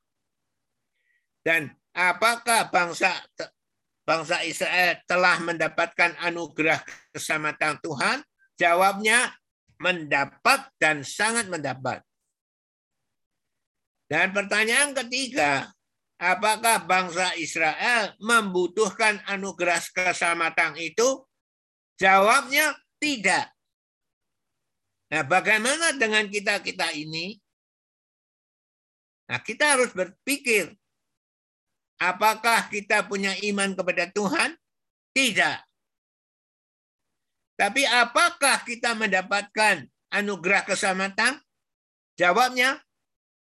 Dan apakah bangsa bangsa Israel telah mendapatkan anugerah keselamatan Tuhan? Jawabnya mendapat dan sangat mendapat. Dan pertanyaan ketiga, apakah bangsa Israel membutuhkan anugerah keselamatan itu? Jawabnya tidak. Nah, bagaimana dengan kita-kita ini? Nah, kita harus berpikir, apakah kita punya iman kepada Tuhan? Tidak. Tapi apakah kita mendapatkan anugerah keselamatan? Jawabnya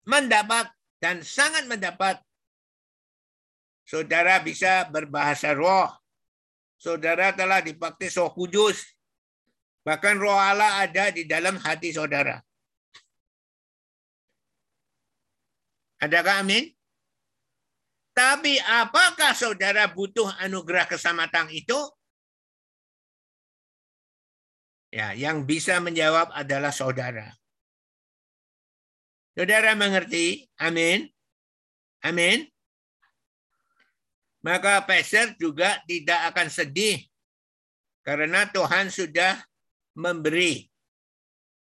mendapat dan sangat mendapat. Saudara bisa berbahasa roh. Saudara telah dibaptis roh kudus. Bahkan roh Allah ada di dalam hati saudara. Adakah amin? Tapi apakah saudara butuh anugerah keselamatan itu? Ya, yang bisa menjawab adalah saudara. Saudara mengerti? Amin. Amin. Maka pastor juga tidak akan sedih karena Tuhan sudah memberi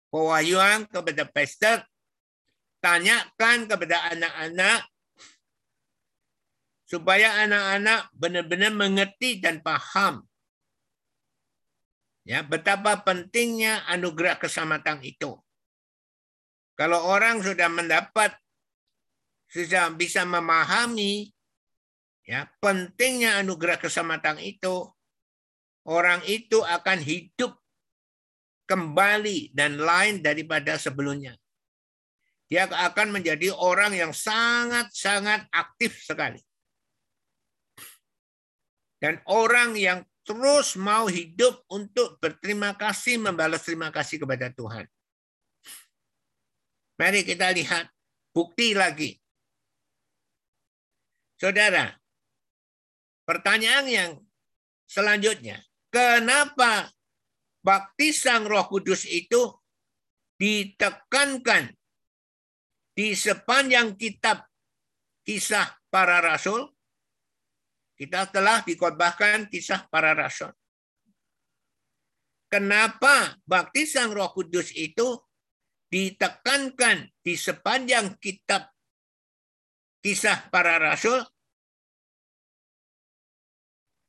pewahyuan kepada pastor. Tanyakan kepada anak-anak supaya anak-anak benar-benar mengerti dan paham ya betapa pentingnya anugerah keselamatan itu. Kalau orang sudah mendapat, sudah bisa memahami ya pentingnya anugerah keselamatan itu, orang itu akan hidup kembali dan lain daripada sebelumnya. Dia akan menjadi orang yang sangat-sangat aktif sekali. Dan orang yang terus mau hidup untuk berterima kasih, membalas terima kasih kepada Tuhan. Mari kita lihat bukti lagi. Saudara, pertanyaan yang selanjutnya, kenapa baptisan Roh Kudus itu ditekankan di sepanjang kitab kisah para rasul? Kita telah dikotbahkan kisah para rasul. Kenapa baptisan Roh Kudus itu ditekankan di sepanjang kitab kisah para rasul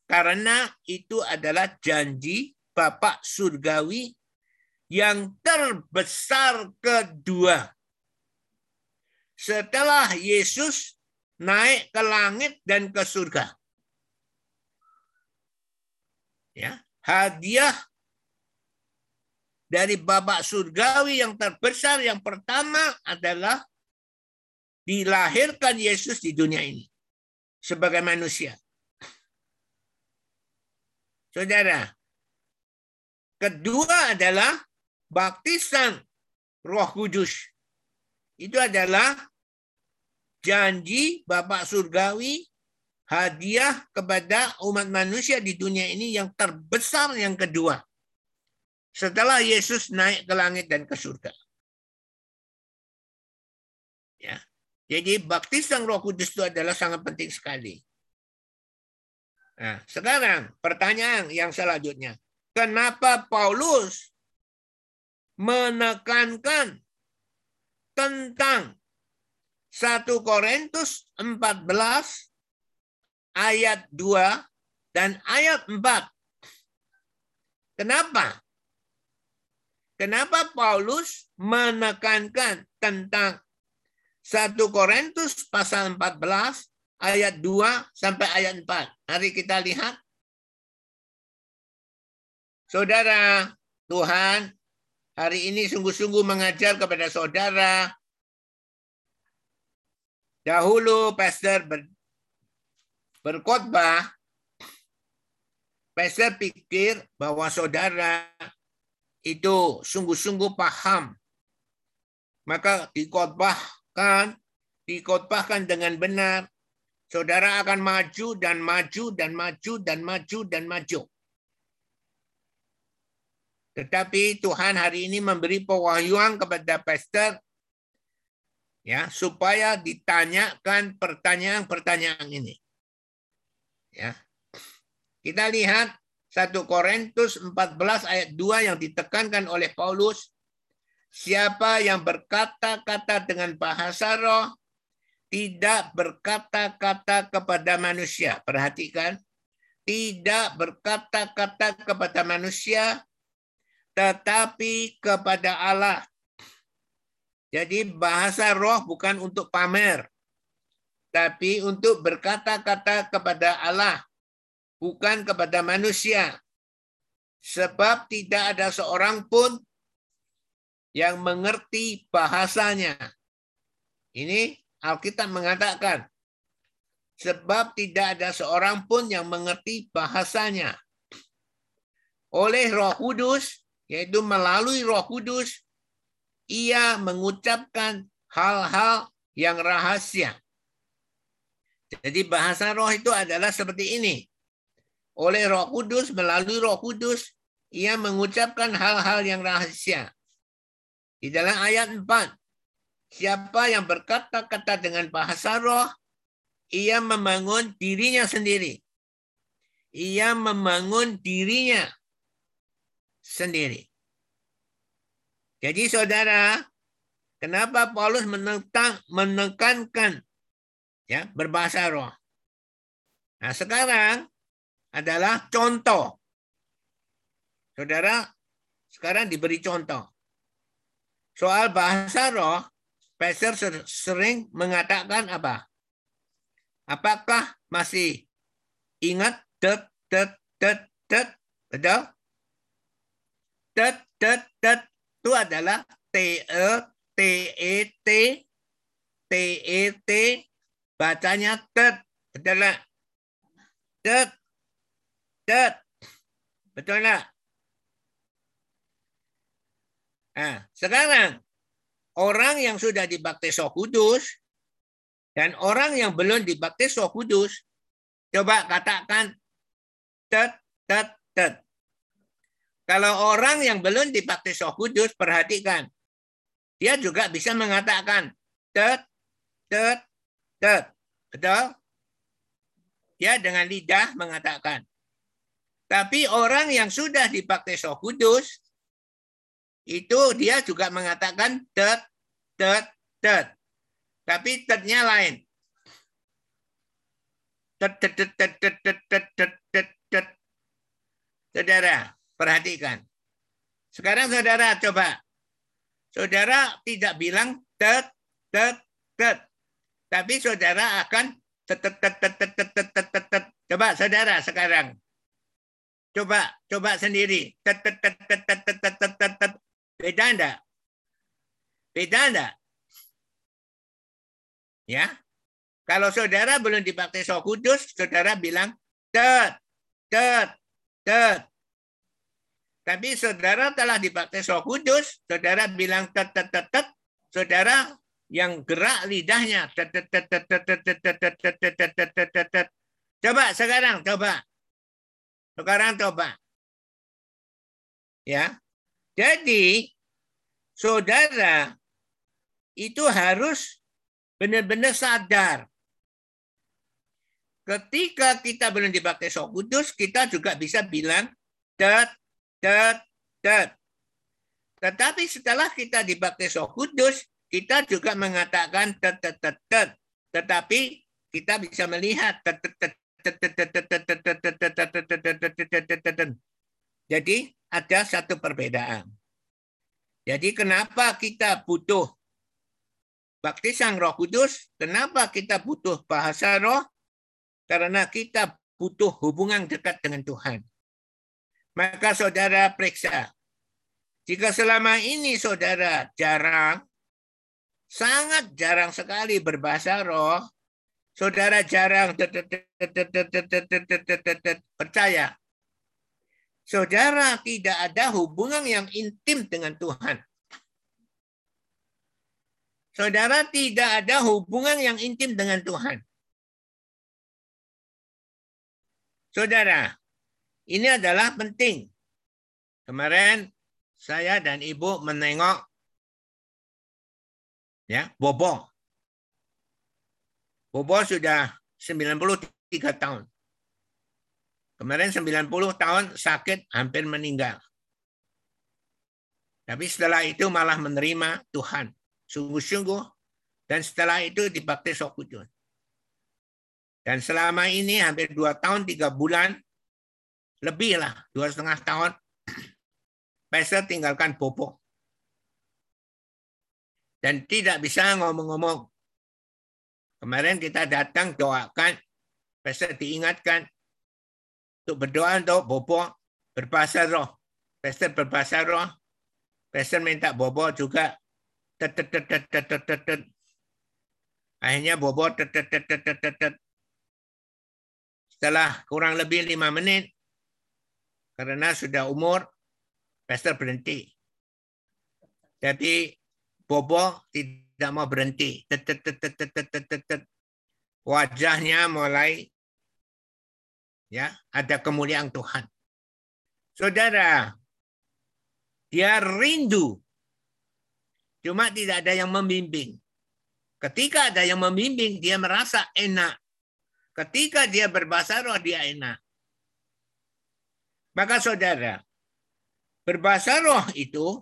karena itu adalah janji Bapak surgawi yang terbesar kedua. Setelah Yesus naik ke langit dan ke surga. Ya, hadiah dari babak surgawi yang terbesar yang pertama adalah dilahirkan Yesus di dunia ini sebagai manusia. Saudara, kedua adalah baptisan Roh Kudus. Itu adalah janji Bapak Surgawi hadiah kepada umat manusia di dunia ini yang terbesar yang kedua setelah Yesus naik ke langit dan ke surga. Ya. Jadi baptisan Roh Kudus itu adalah sangat penting sekali. Nah, sekarang pertanyaan yang selanjutnya. Kenapa Paulus menekankan tentang 1 Korintus 14 ayat 2 dan ayat 4. Kenapa? Kenapa Paulus menekankan tentang 1 Korintus pasal 14 ayat 2 sampai ayat 4. Mari kita lihat. Saudara, Tuhan hari ini sungguh-sungguh mengajar kepada saudara. Dahulu pastor berkhotbah, pastor pikir bahwa saudara itu sungguh-sungguh paham. Maka dikotbahkan, dikotbahkan dengan benar. Saudara akan maju dan maju dan maju dan maju dan maju. Tetapi Tuhan hari ini memberi pewahyuan kepada pastor ya supaya ditanyakan pertanyaan-pertanyaan ini. Ya. Kita lihat 1 Korintus 14 ayat 2 yang ditekankan oleh Paulus. Siapa yang berkata-kata dengan bahasa roh, tidak berkata-kata kepada manusia. Perhatikan. Tidak berkata-kata kepada manusia, tetapi kepada Allah. Jadi bahasa roh bukan untuk pamer, tapi untuk berkata-kata kepada Allah bukan kepada manusia. Sebab tidak ada seorang pun yang mengerti bahasanya. Ini Alkitab mengatakan, sebab tidak ada seorang pun yang mengerti bahasanya. Oleh roh kudus, yaitu melalui roh kudus, ia mengucapkan hal-hal yang rahasia. Jadi bahasa roh itu adalah seperti ini oleh Roh Kudus melalui Roh Kudus ia mengucapkan hal-hal yang rahasia. Di dalam ayat 4, siapa yang berkata-kata dengan bahasa roh, ia membangun dirinya sendiri. Ia membangun dirinya sendiri. Jadi saudara, kenapa Paulus menekankan ya berbahasa roh? Nah sekarang adalah contoh. Saudara, sekarang diberi contoh. Soal bahasa roh, Pastor sering mengatakan apa? Apakah masih ingat tet tet tet tet betul? Tet tet tet itu adalah T E T E T T E T bacanya tet adalah tet Tet. Betul tak? Nah, sekarang orang yang sudah dibaptis Roh Kudus dan orang yang belum dibaptis Roh Kudus, coba katakan tet tet tet. Kalau orang yang belum dibaptis Roh Kudus, perhatikan. Dia juga bisa mengatakan tet tet tet. Betul? Dia dengan lidah mengatakan. Tapi orang yang sudah dipakai Roh Kudus itu dia juga mengatakan tet tet tet. Tapi tetnya lain. Tet tet tet tet tet tet tet tet tet tet. Saudara, perhatikan. Sekarang saudara coba. Saudara tidak bilang tet tet tet. Tapi saudara akan coba saudara sekarang. Coba, coba sendiri. Beda enggak? Beda enggak? Ya. Kalau saudara belum dibaptis Roh Kudus, saudara bilang tet tet tet. Tapi saudara telah dibaptis Roh Kudus, saudara bilang tet tet tet, tet. saudara yang gerak lidahnya. Coba sekarang, coba. Sekarang coba. Ya. Jadi saudara itu harus benar-benar sadar. Ketika kita belum dipakai sok Kudus, kita juga bisa bilang tet tet tet. Tetapi setelah kita dipakai sok Kudus, kita juga mengatakan tet, tet, tet, tet. Tetapi kita bisa melihat jadi ada satu perbedaan. Jadi kenapa kita butuh baptisan Roh Kudus? Kenapa kita butuh bahasa roh? Karena kita butuh hubungan dekat dengan Tuhan. Maka saudara periksa. Jika selama ini saudara jarang, sangat jarang sekali berbahasa roh, saudara jarang percaya saudara tidak ada hubungan yang intim dengan Tuhan. Saudara tidak ada hubungan yang intim dengan Tuhan. Saudara, ini adalah penting. Kemarin saya dan Ibu menengok ya, Bobo. Bobo sudah 93 tahun. Kemarin 90 tahun sakit hampir meninggal. Tapi setelah itu malah menerima Tuhan. Sungguh-sungguh. Dan setelah itu dibaptis Roh Kudus. Dan selama ini hampir dua tahun, tiga bulan, lebih lah, dua setengah tahun, Pastor tinggalkan Bobo. Dan tidak bisa ngomong-ngomong. Kemarin kita datang doakan, Pastor diingatkan, untuk berdoa untuk Bobo berbahasa roh. Pastor berbahasa roh. Pastor minta Bobo juga Akhirnya Bobo Setelah kurang lebih lima menit, karena sudah umur, Pastor berhenti. Jadi Bobo tidak mau berhenti. Wajahnya mulai ya ada kemuliaan Tuhan. Saudara, dia rindu, cuma tidak ada yang membimbing. Ketika ada yang membimbing, dia merasa enak. Ketika dia berbahasa roh, dia enak. Maka saudara, berbahasa roh itu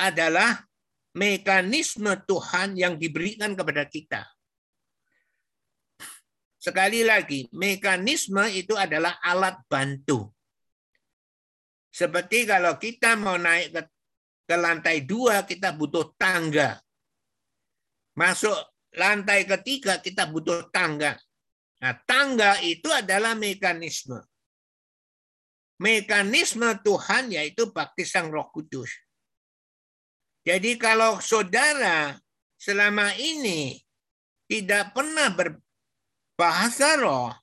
adalah mekanisme Tuhan yang diberikan kepada kita. Sekali lagi, mekanisme itu adalah alat bantu. Seperti kalau kita mau naik ke, ke lantai dua, kita butuh tangga. Masuk lantai ketiga, kita butuh tangga. Nah, tangga itu adalah mekanisme. Mekanisme Tuhan yaitu baptisan roh kudus. Jadi kalau saudara selama ini tidak pernah ber, bahasa roh.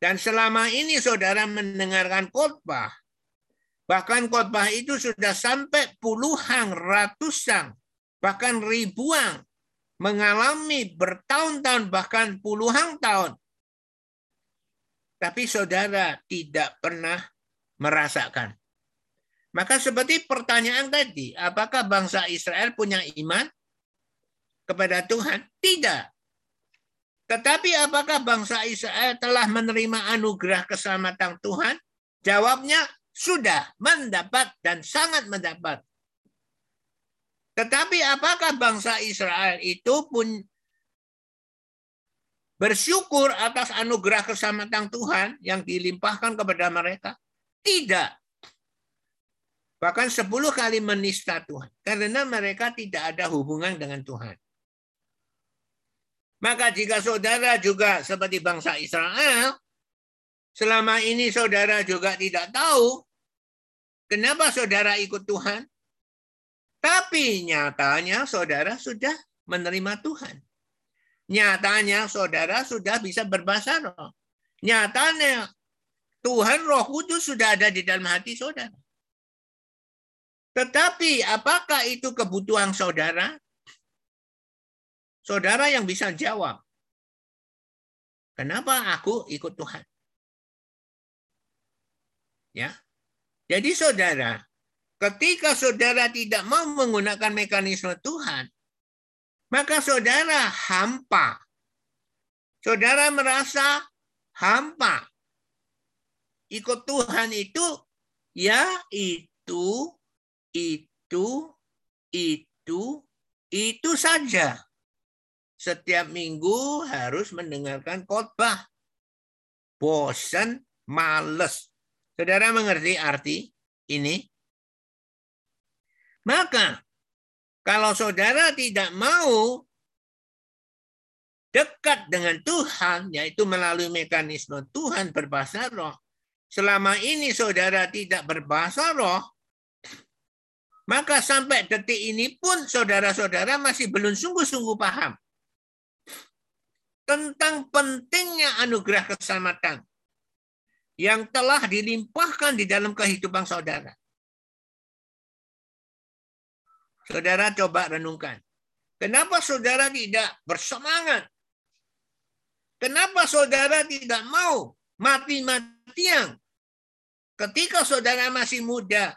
Dan selama ini saudara mendengarkan khotbah, bahkan khotbah itu sudah sampai puluhan, ratusan, bahkan ribuan mengalami bertahun-tahun bahkan puluhan tahun. Tapi saudara tidak pernah merasakan. Maka seperti pertanyaan tadi, apakah bangsa Israel punya iman kepada Tuhan? Tidak. Tetapi apakah bangsa Israel telah menerima anugerah keselamatan Tuhan? Jawabnya sudah mendapat dan sangat mendapat. Tetapi apakah bangsa Israel itu pun bersyukur atas anugerah keselamatan Tuhan yang dilimpahkan kepada mereka? Tidak. Bahkan sepuluh kali menista Tuhan. Karena mereka tidak ada hubungan dengan Tuhan. Maka jika saudara juga seperti bangsa Israel, selama ini saudara juga tidak tahu kenapa saudara ikut Tuhan, tapi nyatanya saudara sudah menerima Tuhan. Nyatanya saudara sudah bisa berbahasa roh. Nyatanya Tuhan roh kudus sudah ada di dalam hati saudara. Tetapi apakah itu kebutuhan saudara? Saudara yang bisa jawab. Kenapa aku ikut Tuhan? Ya. Jadi saudara, ketika saudara tidak mau menggunakan mekanisme Tuhan, maka saudara hampa. Saudara merasa hampa. Ikut Tuhan itu ya itu, itu, itu, saja. Setiap minggu harus mendengarkan khotbah. Bosan, males. Saudara mengerti arti ini? Maka kalau saudara tidak mau dekat dengan Tuhan, yaitu melalui mekanisme Tuhan berbahasa roh, selama ini saudara tidak berbahasa roh, maka sampai detik ini pun saudara-saudara masih belum sungguh-sungguh paham tentang pentingnya anugerah keselamatan yang telah dilimpahkan di dalam kehidupan saudara. Saudara coba renungkan. Kenapa saudara tidak bersemangat Kenapa saudara tidak mau mati-matian ketika saudara masih muda?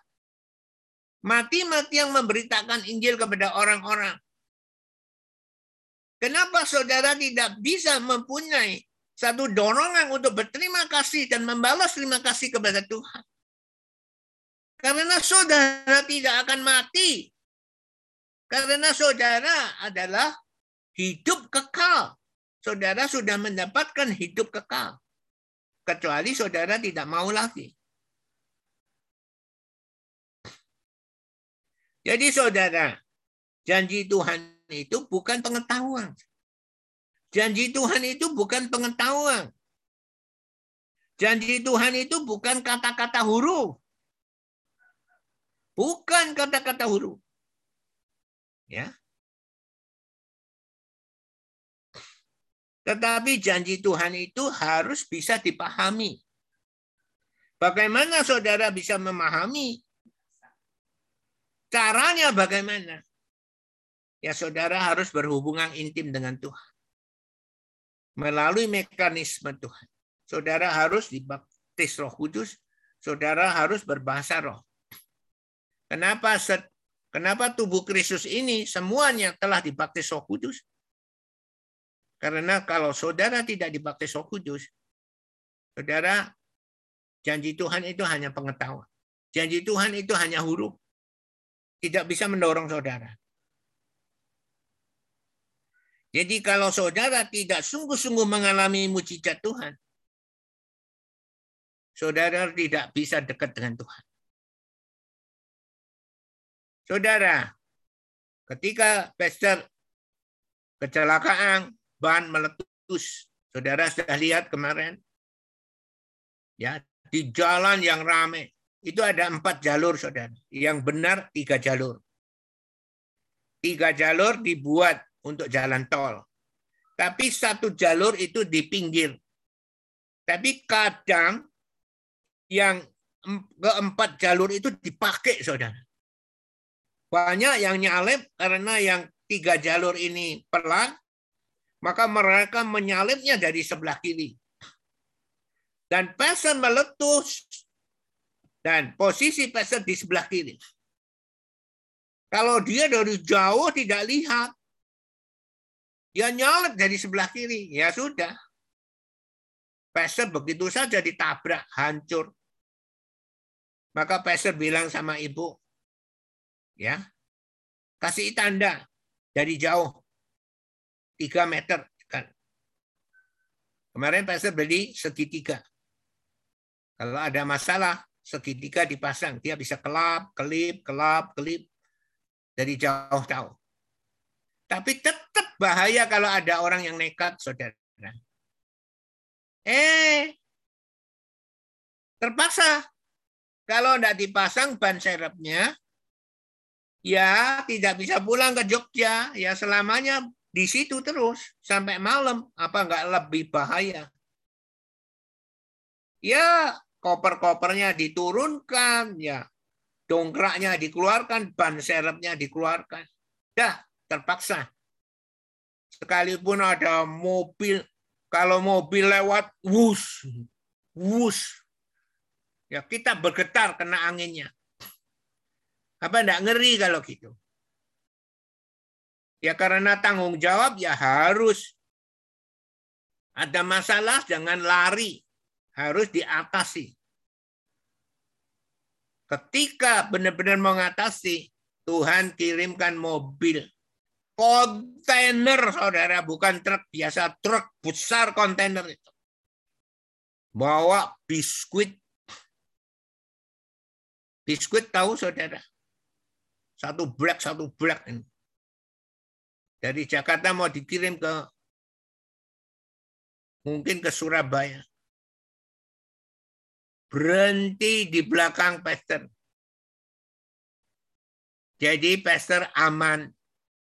Mati-matian memberitakan Injil kepada orang-orang. Kenapa saudara tidak bisa mempunyai satu dorongan untuk berterima kasih dan membalas terima kasih kepada Tuhan? Karena saudara tidak akan mati. Karena saudara adalah hidup kekal saudara sudah mendapatkan hidup kekal. Kecuali saudara tidak mau lagi. Jadi saudara, janji Tuhan itu bukan pengetahuan. Janji Tuhan itu bukan pengetahuan. Janji Tuhan itu bukan kata-kata huruf. Bukan kata-kata huruf. Ya. Tetapi janji Tuhan itu harus bisa dipahami. Bagaimana saudara bisa memahami? Caranya bagaimana? Ya saudara harus berhubungan intim dengan Tuhan. Melalui mekanisme Tuhan. Saudara harus dibaptis roh kudus. Saudara harus berbahasa roh. Kenapa kenapa tubuh Kristus ini semuanya telah dibaptis roh kudus? Karena kalau saudara tidak dibaptis Roh Kudus, saudara janji Tuhan itu hanya pengetahuan. Janji Tuhan itu hanya huruf. Tidak bisa mendorong saudara. Jadi kalau saudara tidak sungguh-sungguh mengalami mujizat Tuhan, saudara tidak bisa dekat dengan Tuhan. Saudara, ketika pastor kecelakaan, ban meletus. Saudara sudah lihat kemarin? Ya, di jalan yang ramai. Itu ada empat jalur, saudara. Yang benar tiga jalur. Tiga jalur dibuat untuk jalan tol. Tapi satu jalur itu di pinggir. Tapi kadang yang keempat jalur itu dipakai, saudara. Banyak yang nyalip karena yang tiga jalur ini pelan, maka mereka menyalipnya dari sebelah kiri. Dan pesan meletus dan posisi pesan di sebelah kiri. Kalau dia dari jauh tidak lihat, dia nyalip dari sebelah kiri, ya sudah. Peser begitu saja ditabrak, hancur. Maka peser bilang sama ibu, ya, kasih tanda dari jauh. 3 meter kan. Kemarin pastor beli segitiga. Kalau ada masalah, segitiga dipasang. Dia bisa kelap, kelip, kelap, kelip. Dari jauh-jauh. Tapi tetap bahaya kalau ada orang yang nekat, saudara. Eh, terpaksa. Kalau tidak dipasang ban serepnya, ya tidak bisa pulang ke Jogja. Ya selamanya di situ terus sampai malam apa nggak lebih bahaya ya koper-kopernya diturunkan ya. Dongkraknya dikeluarkan ban serepnya dikeluarkan. Dah terpaksa. Sekalipun ada mobil kalau mobil lewat wus wus. Ya kita bergetar kena anginnya. Apa enggak ngeri kalau gitu? Ya karena tanggung jawab ya harus. Ada masalah jangan lari, harus diatasi. Ketika benar-benar mengatasi, Tuhan kirimkan mobil. Kontainer saudara bukan truk biasa truk besar kontainer itu. Bawa biskuit. Biskuit tahu saudara? Satu black satu black ini. Dari Jakarta mau dikirim ke mungkin ke Surabaya berhenti di belakang pastor jadi pastor aman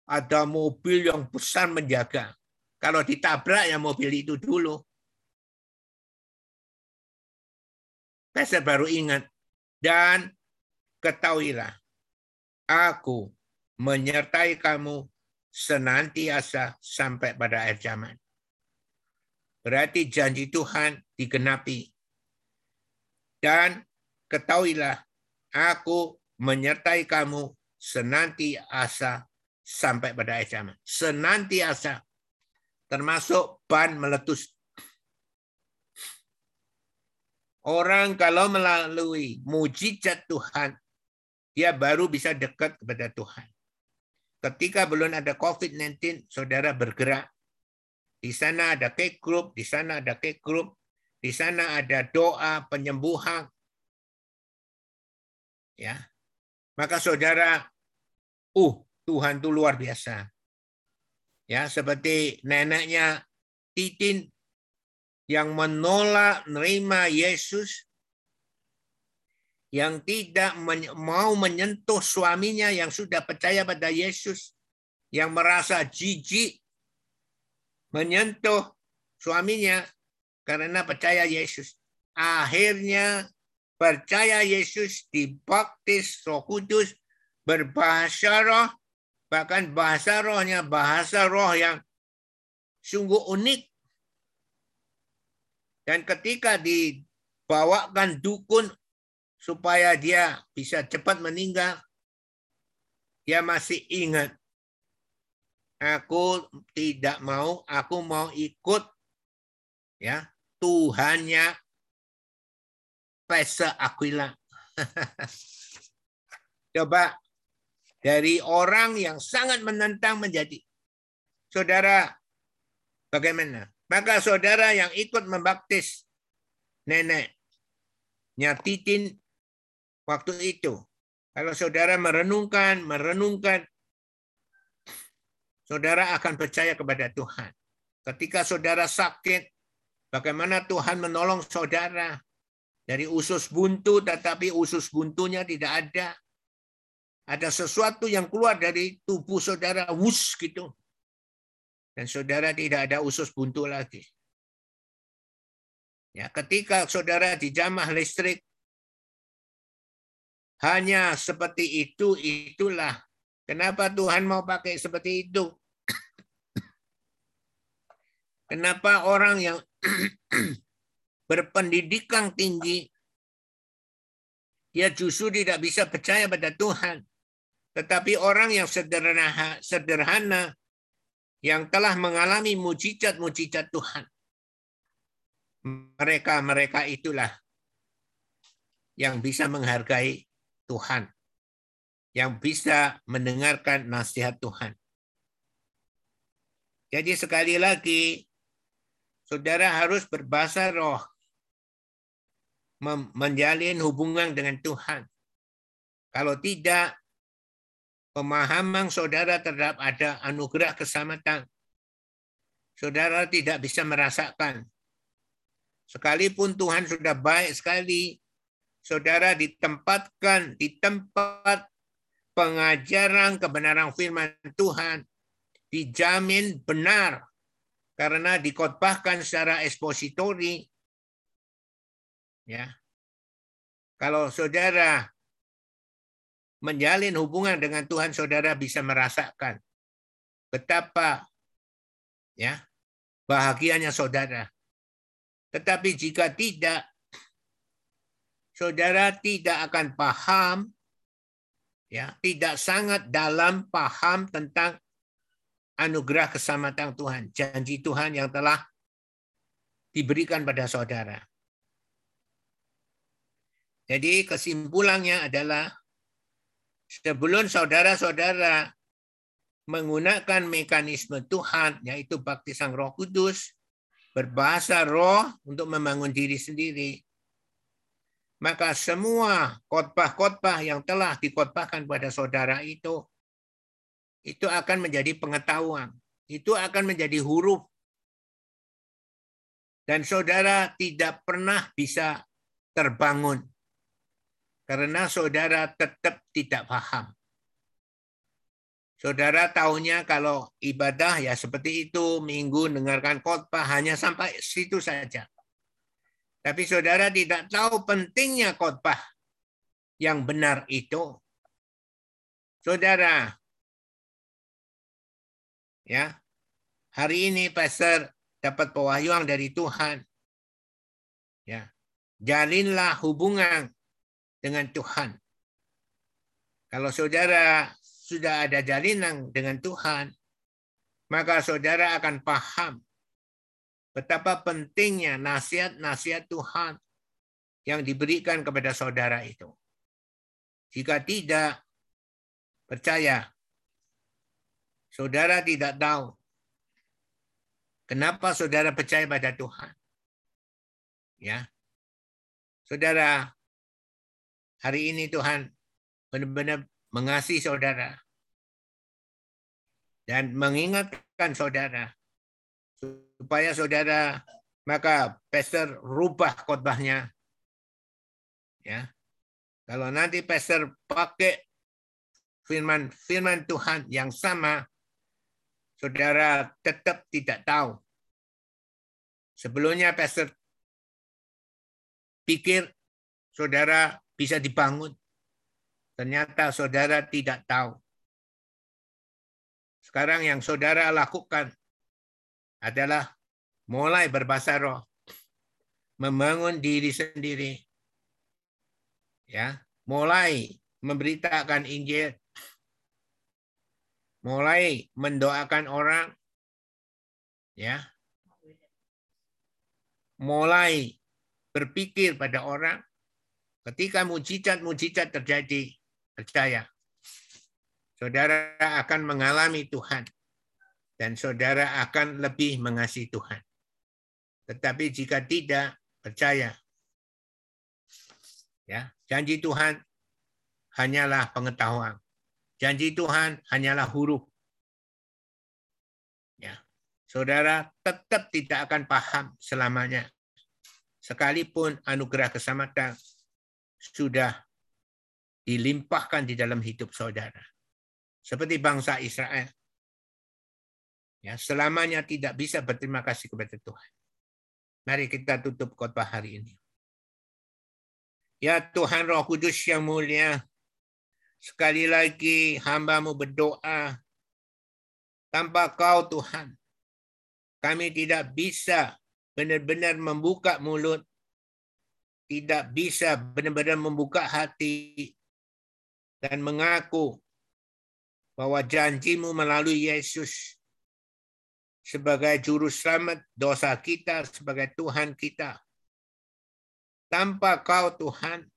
ada mobil yang besar menjaga. Kalau ditabrak ya mobil itu dulu. Pastor baru ingat. Dan ketahuilah, aku menyertai kamu senantiasa sampai pada akhir zaman. Berarti janji Tuhan digenapi. Dan ketahuilah, aku menyertai kamu senantiasa sampai pada akhir zaman. Senantiasa termasuk ban meletus. Orang kalau melalui mujizat Tuhan, dia baru bisa dekat kepada Tuhan. Ketika belum ada COVID-19, saudara bergerak. Di sana ada cake group, di sana ada cake group, di sana ada doa penyembuhan. Ya. Maka saudara, uh, Tuhan itu luar biasa. Ya, seperti neneknya Titin yang menolak menerima Yesus yang tidak mau menyentuh suaminya yang sudah percaya pada Yesus yang merasa jijik menyentuh suaminya karena percaya Yesus. Akhirnya percaya Yesus dibaptis Roh Kudus berbahasa roh Bahkan bahasa rohnya bahasa roh yang sungguh unik. Dan ketika dibawakan dukun supaya dia bisa cepat meninggal, dia masih ingat. Aku tidak mau, aku mau ikut ya Tuhannya Pesa Aquila. Coba dari orang yang sangat menentang menjadi saudara bagaimana? Maka saudara yang ikut membaptis neneknya Titin waktu itu, kalau saudara merenungkan, merenungkan, saudara akan percaya kepada Tuhan. Ketika saudara sakit, bagaimana Tuhan menolong saudara dari usus buntu, tetapi usus buntunya tidak ada ada sesuatu yang keluar dari tubuh saudara, wus gitu. Dan saudara tidak ada usus buntu lagi. Ya, ketika saudara dijamah listrik, hanya seperti itu, itulah. Kenapa Tuhan mau pakai seperti itu? Kenapa orang yang berpendidikan tinggi, dia justru tidak bisa percaya pada Tuhan. Tetapi orang yang sederhana, sederhana yang telah mengalami mujizat-mujizat Tuhan. Mereka-mereka itulah yang bisa menghargai Tuhan. Yang bisa mendengarkan nasihat Tuhan. Jadi sekali lagi, saudara harus berbahasa roh. Menjalin hubungan dengan Tuhan. Kalau tidak, pemahaman saudara terhadap ada anugerah keselamatan. Saudara tidak bisa merasakan. Sekalipun Tuhan sudah baik sekali, saudara ditempatkan di tempat pengajaran kebenaran firman Tuhan, dijamin benar karena dikotbahkan secara ekspositori. Ya. Kalau saudara menjalin hubungan dengan Tuhan, saudara bisa merasakan betapa ya bahagianya saudara. Tetapi jika tidak, saudara tidak akan paham, ya tidak sangat dalam paham tentang anugerah keselamatan Tuhan, janji Tuhan yang telah diberikan pada saudara. Jadi kesimpulannya adalah sebelum saudara-saudara menggunakan mekanisme Tuhan, yaitu baptisan roh kudus, berbahasa roh untuk membangun diri sendiri, maka semua khotbah-khotbah yang telah dikhotbahkan pada saudara itu, itu akan menjadi pengetahuan. Itu akan menjadi huruf. Dan saudara tidak pernah bisa terbangun karena saudara tetap tidak paham. Saudara tahunya kalau ibadah ya seperti itu, minggu dengarkan khotbah hanya sampai situ saja. Tapi saudara tidak tahu pentingnya khotbah yang benar itu. Saudara, ya hari ini pastor dapat pewahyuan dari Tuhan. Ya, jalinlah hubungan dengan Tuhan. Kalau saudara sudah ada jalinan dengan Tuhan, maka saudara akan paham betapa pentingnya nasihat-nasihat Tuhan yang diberikan kepada saudara itu. Jika tidak percaya, saudara tidak tahu kenapa saudara percaya pada Tuhan. Ya. Saudara, Hari ini Tuhan benar-benar mengasihi saudara dan mengingatkan saudara supaya saudara maka pastor rubah khotbahnya ya kalau nanti pastor pakai firman firman Tuhan yang sama saudara tetap tidak tahu sebelumnya pastor pikir saudara bisa dibangun. Ternyata saudara tidak tahu. Sekarang yang saudara lakukan adalah mulai berbahasa roh. Membangun diri sendiri. Ya, mulai memberitakan Injil. Mulai mendoakan orang. Ya. Mulai berpikir pada orang Ketika mujizat-mujizat terjadi, percaya. Saudara akan mengalami Tuhan. Dan saudara akan lebih mengasihi Tuhan. Tetapi jika tidak, percaya. Ya, janji Tuhan hanyalah pengetahuan. Janji Tuhan hanyalah huruf. Ya. Saudara tetap tidak akan paham selamanya. Sekalipun anugerah keselamatan sudah dilimpahkan di dalam hidup saudara. Seperti bangsa Israel. Ya, selamanya tidak bisa berterima kasih kepada Tuhan. Mari kita tutup khotbah hari ini. Ya Tuhan Roh Kudus yang mulia, sekali lagi hambamu berdoa, tanpa kau Tuhan, kami tidak bisa benar-benar membuka mulut tidak bisa benar-benar membuka hati dan mengaku bahwa janjimu melalui Yesus sebagai juru selamat dosa kita, sebagai Tuhan kita. Tanpa kau Tuhan,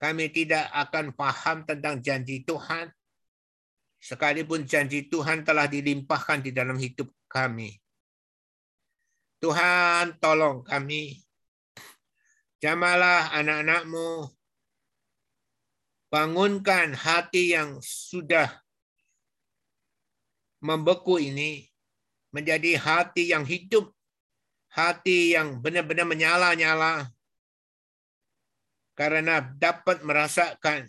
kami tidak akan paham tentang janji Tuhan, sekalipun janji Tuhan telah dilimpahkan di dalam hidup kami. Tuhan tolong kami Jamalah anak-anakmu. Bangunkan hati yang sudah membeku ini menjadi hati yang hidup. Hati yang benar-benar menyala-nyala. Karena dapat merasakan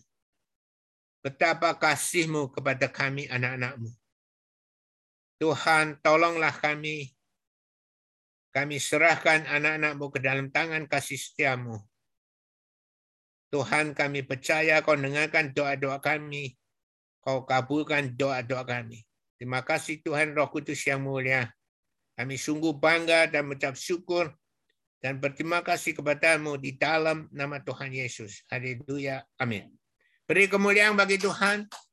betapa kasihmu kepada kami anak-anakmu. Tuhan, tolonglah kami kami serahkan anak-anakmu ke dalam tangan kasih setiamu. Tuhan kami percaya kau dengarkan doa-doa kami. Kau kabulkan doa-doa kami. Terima kasih Tuhan Roh Kudus yang mulia. Kami sungguh bangga dan mengucap syukur dan berterima kasih kepadamu di dalam nama Tuhan Yesus. Haleluya. Amin. Beri kemuliaan bagi Tuhan.